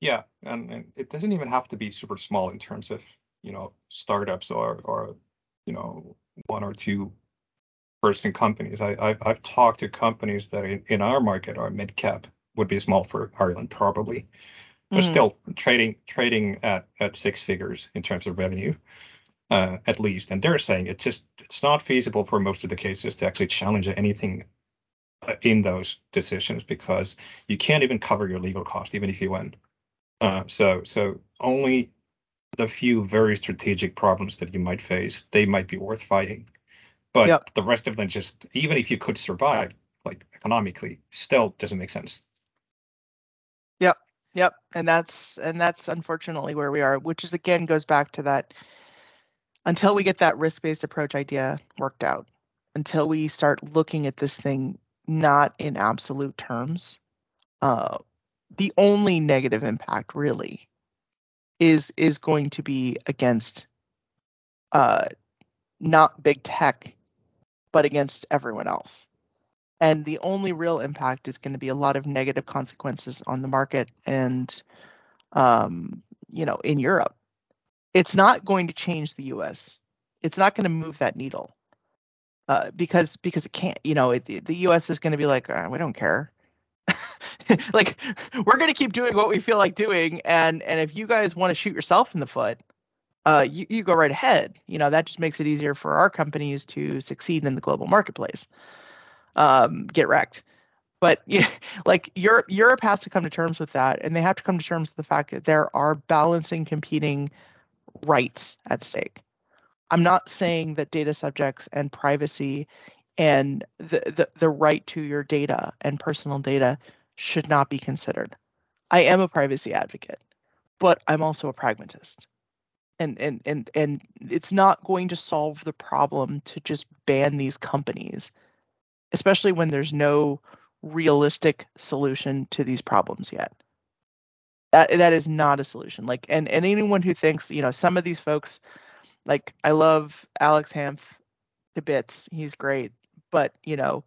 Yeah, and, and it doesn't even have to be super small in terms of you know startups or or you know one or two person companies. I I've, I've talked to companies that in, in our market are mid cap would be small for Ireland probably, but Mhm. still trading trading at at six figures in terms of revenue. Uh, at least, and they're saying it just it's not feasible for most of the cases to actually challenge anything uh, in those decisions because you can't even cover your legal cost even if you win. Uh, so so only the few very strategic problems that you might face, they might be worth fighting. But Yep. the rest of them just even if you could survive, like economically, still doesn't make sense. Yep, Yep. and that's and that's unfortunately where we are, which is again goes back to that until we get that risk-based approach idea worked out, until we start looking at this thing not in absolute terms, uh, the only negative impact really is is going to be against uh, not big tech, but against everyone else. And the only real impact is going to be a lot of negative consequences on the market and um, you know, in Europe. It's not going to change the U.S. It's not going to move that needle uh, because because it can't. You know, it, the U.S. is going to be like, uh, we don't care. [laughs] like we're going to keep doing what we feel like doing, and and if you guys want to shoot yourself in the foot, uh, you you go right ahead. You know, that just makes it easier for our companies to succeed in the global marketplace. Um, get wrecked. But [laughs] yeah, like Europe, Europe has to come to terms with that, and they have to come to terms with the fact that there are balancing, competing rights at stake. I'm not saying that data subjects and privacy and the, the, the right to your data and personal data should not be considered. I am a privacy advocate, but I'm also a pragmatist. And and and and it's not going to solve the problem to just ban these companies, especially when there's no realistic solution to these problems yet. That that is not a solution. Like and, and anyone who thinks, you know, some of these folks, like I love Alex Hanff to bits. He's great. But, you know,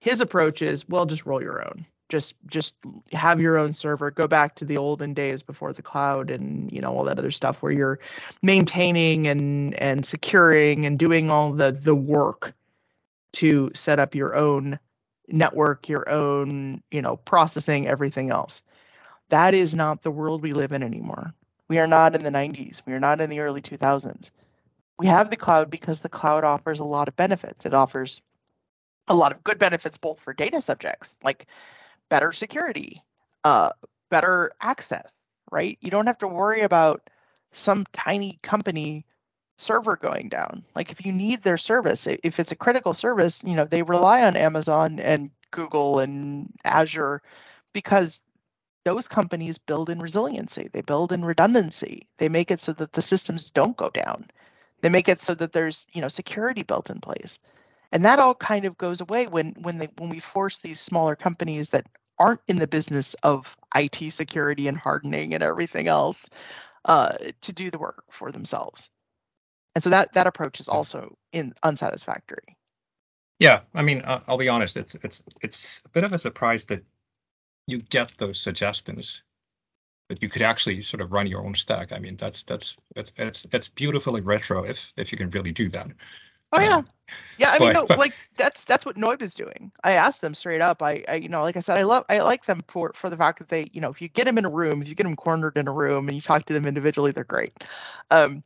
his approach is, well, just roll your own. Just just have your own server. Go back to the olden days before the cloud and, you know, all that other stuff where you're maintaining and and securing and doing all the the work to set up your own network, your own, you know, processing, everything else. That is not the world we live in anymore. We are not in the 90s. We are not in the early 2000s. We have the cloud because the cloud offers a lot of benefits. It offers a lot of good benefits both for data subjects, like better security, uh, better access, right? You don't have to worry about some tiny company server going down. Like if you need their service, if it's a critical service, you know, they rely on Amazon and Google and Azure because those companies build in resiliency. They build in redundancy. They make it so that the systems don't go down. They make it so that there's, you know, security built in place. And that all kind of goes away when when they when we force these smaller companies that aren't in the business of IT security and hardening and everything else uh, to do the work for themselves. And so that that approach is also in unsatisfactory. Yeah, I mean, I'll be honest. It's it's it's a bit of a surprise that you get those suggestions that you could actually sort of run your own stack. I mean, that's that's that's it's it's beautifully retro if if you can really do that. Oh yeah, yeah. I mean, no, like that's that's what noyb is doing. I asked them straight up. I, I, you know, like I said, I love I like them for for the fact that they, you know, if you get them in a room, if you get them cornered in a room and you talk to them individually, they're great. Um,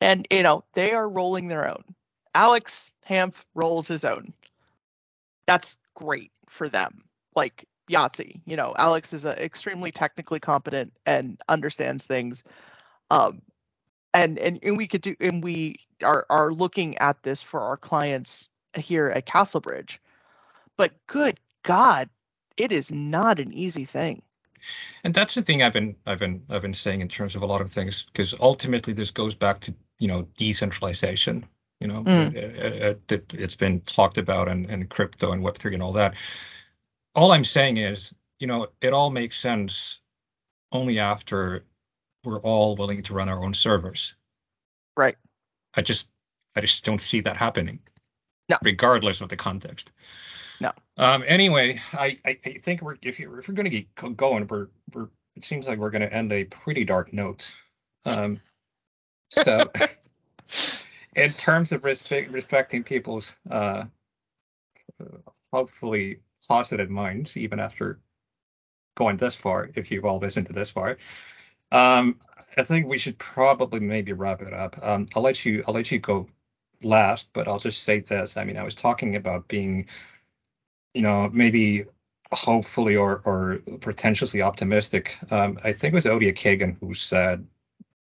and you know they are rolling their own. Alex Hanff rolls his own. That's great for them. Like Yahtzee, you know, Alex is a, extremely technically competent and understands things. Um, and, and and we could do and we are are looking at this for our clients here at Castlebridge. But good God, it is not an easy thing. And that's the thing I've been I've been I've been saying in terms of a lot of things because ultimately this goes back to you know decentralization. You know, mm. Uh, uh, uh, it, it, it's been talked about and, and crypto and Web three and all that. All I'm saying is, you know, it all makes sense only after we're all willing to run our own servers. Right. I just I just don't see that happening. No. Regardless of the context. No. Um, anyway, I, I, I think we're if you're, if we're going to get going, we're we're it seems like we're going to end a pretty dark note. Um, so, [laughs] in terms of respect, respecting people's uh, hopefully positive minds, even after going this far, if you've all listened to this far, um, I think we should probably maybe wrap it up. Um, I'll let you I'll let you go last, but I'll just say this. I mean, I was talking about being you know, maybe hopefully or or pretentiously optimistic. Um, I think it was Odia Kagan who said,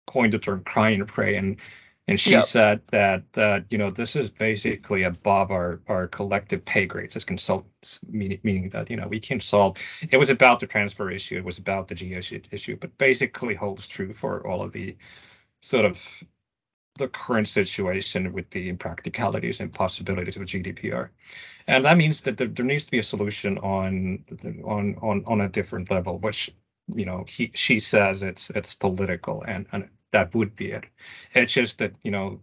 coined the term "cry and pray," and and she yep. said that that you know this is basically above our our collective pay grades as consultants, meaning meaning that you know we can solve. It was about the transfer issue, it was about the G issue, issue but basically holds true for all of the sort of the current situation with the impracticalities and possibilities of GDPR. And that means that there, there needs to be a solution on on on on a different level, which you know he she says it's it's political and and that would be it. It's just that you know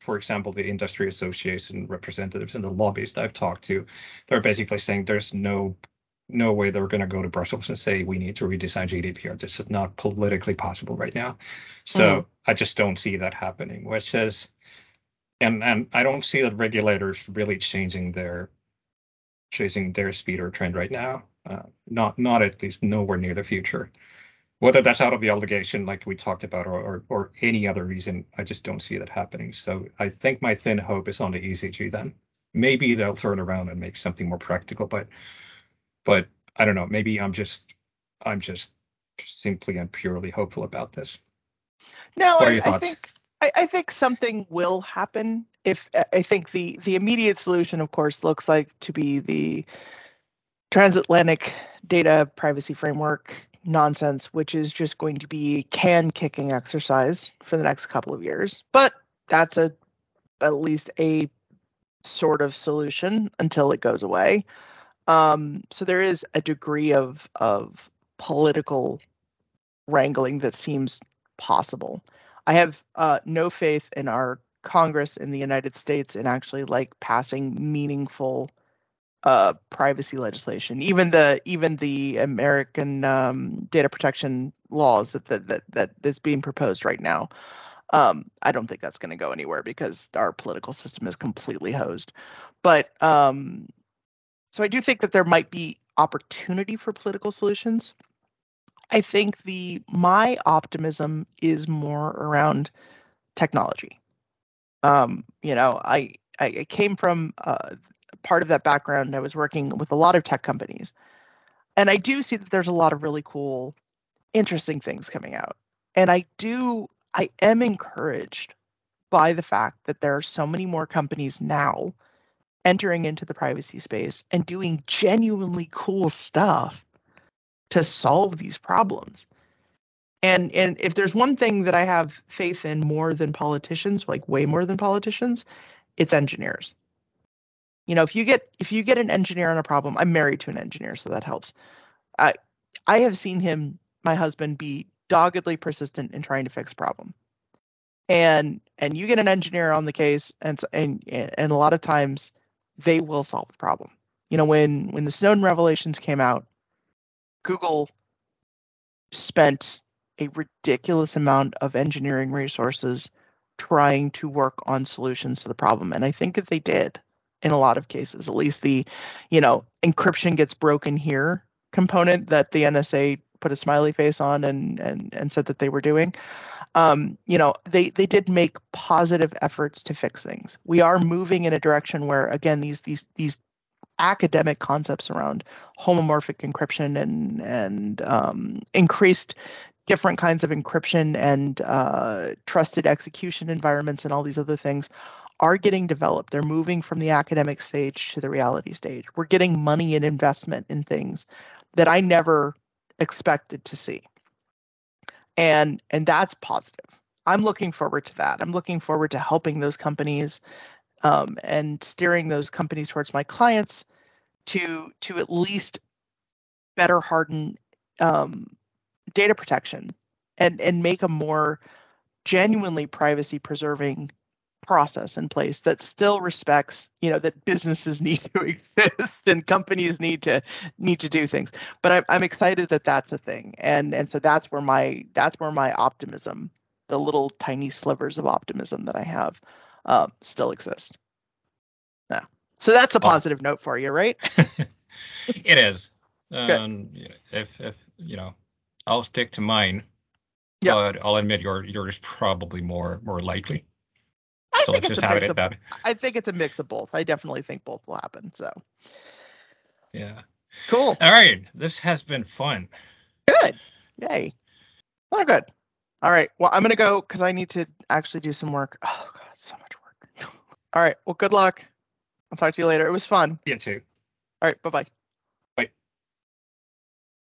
for example, the industry association representatives and the lobbyists I've talked to, they're basically saying there's no no way they're going to go to Brussels and say we need to redesign GDPR. This is not politically possible right now. So mm. I just don't see that happening. Which is, and and I don't see the regulators really changing their chasing their speed or trend right now. Uh, not not at least nowhere near the future. Whether that's out of the obligation, like we talked about, or, or, or any other reason, I just don't see that happening. So I think my thin hope is on the ECJ then. Maybe they'll turn around and make something more practical, but but I don't know. Maybe I'm just I'm just simply and purely hopeful about this. No, What are I, your I thoughts? think I, I think something will happen. If I think the the immediate solution, of course, looks like to be the transatlantic data privacy framework nonsense, which is just going to be can kicking exercise for the next couple of years. But that's a at least a sort of solution until it goes away. Um, so there is a degree of of political wrangling that seems possible. I have uh, no faith in our Congress in the United States in actually like passing meaningful uh, privacy legislation. Even the even the American um, data protection laws that that that, that is being proposed right now. Um, I don't think that's going to go anywhere because our political system is completely hosed. But um, so I do think that there might be opportunity for political solutions. I think the my optimism is more around technology. Um, you know, I I came from uh, part of that background. I was working with a lot of tech companies, and I do see that there's a lot of really cool, interesting things coming out. And I do I am encouraged by the fact that there are so many more companies now entering into the privacy space and doing genuinely cool stuff to solve these problems. And and if there's one thing that I have faith in more than politicians, like way more than politicians, it's engineers. You know, if you get if you get an engineer on a problem, I'm married to an engineer, so that helps. I I have seen him, my husband, be doggedly persistent in trying to fix problem. And and you get an engineer on the case, and and and a lot of times they will solve the problem. You know, when when the Snowden revelations came out, Google spent a ridiculous amount of engineering resources trying to work on solutions to the problem. And I think that they did in a lot of cases. At least the, you know, encryption gets broken here component that the NSA put a smiley face on and and and said that they were doing. Um, you know, they they did make positive efforts to fix things. We are moving in a direction where again these these these academic concepts around homomorphic encryption and and um, increased different kinds of encryption and uh, trusted execution environments and all these other things are getting developed. They're moving from the academic stage to the reality stage. We're getting money and investment in things that I never expected to see. And and that's positive. I'm looking forward to that. I'm looking forward to helping those companies um, and steering those companies towards my clients to to at least better harden um, data protection and and make a more genuinely privacy preserving process in place that still respects you know that businesses [laughs] need to exist and companies need to need to do things. But i'm, I'm excited that that's a thing. And and so that's where my that's where my optimism the little tiny slivers of optimism that i have um, still exist. Yeah. So that's a positive oh. note for you right? [laughs] It is. Um, if if you know i'll stick to mine yep. but i'll admit your yours is probably more more likely I so think it's a mix it of, that. I think it's a mix of both. I definitely think both will happen. So. Yeah. Cool. All right. This has been fun. Good. Yay. Well, good. All right. Well, I'm gonna go because I need to actually do some work. Oh God, so much work. [laughs] All right. Well, good luck. I'll talk to you later. It was fun. You too. All right. Bye bye.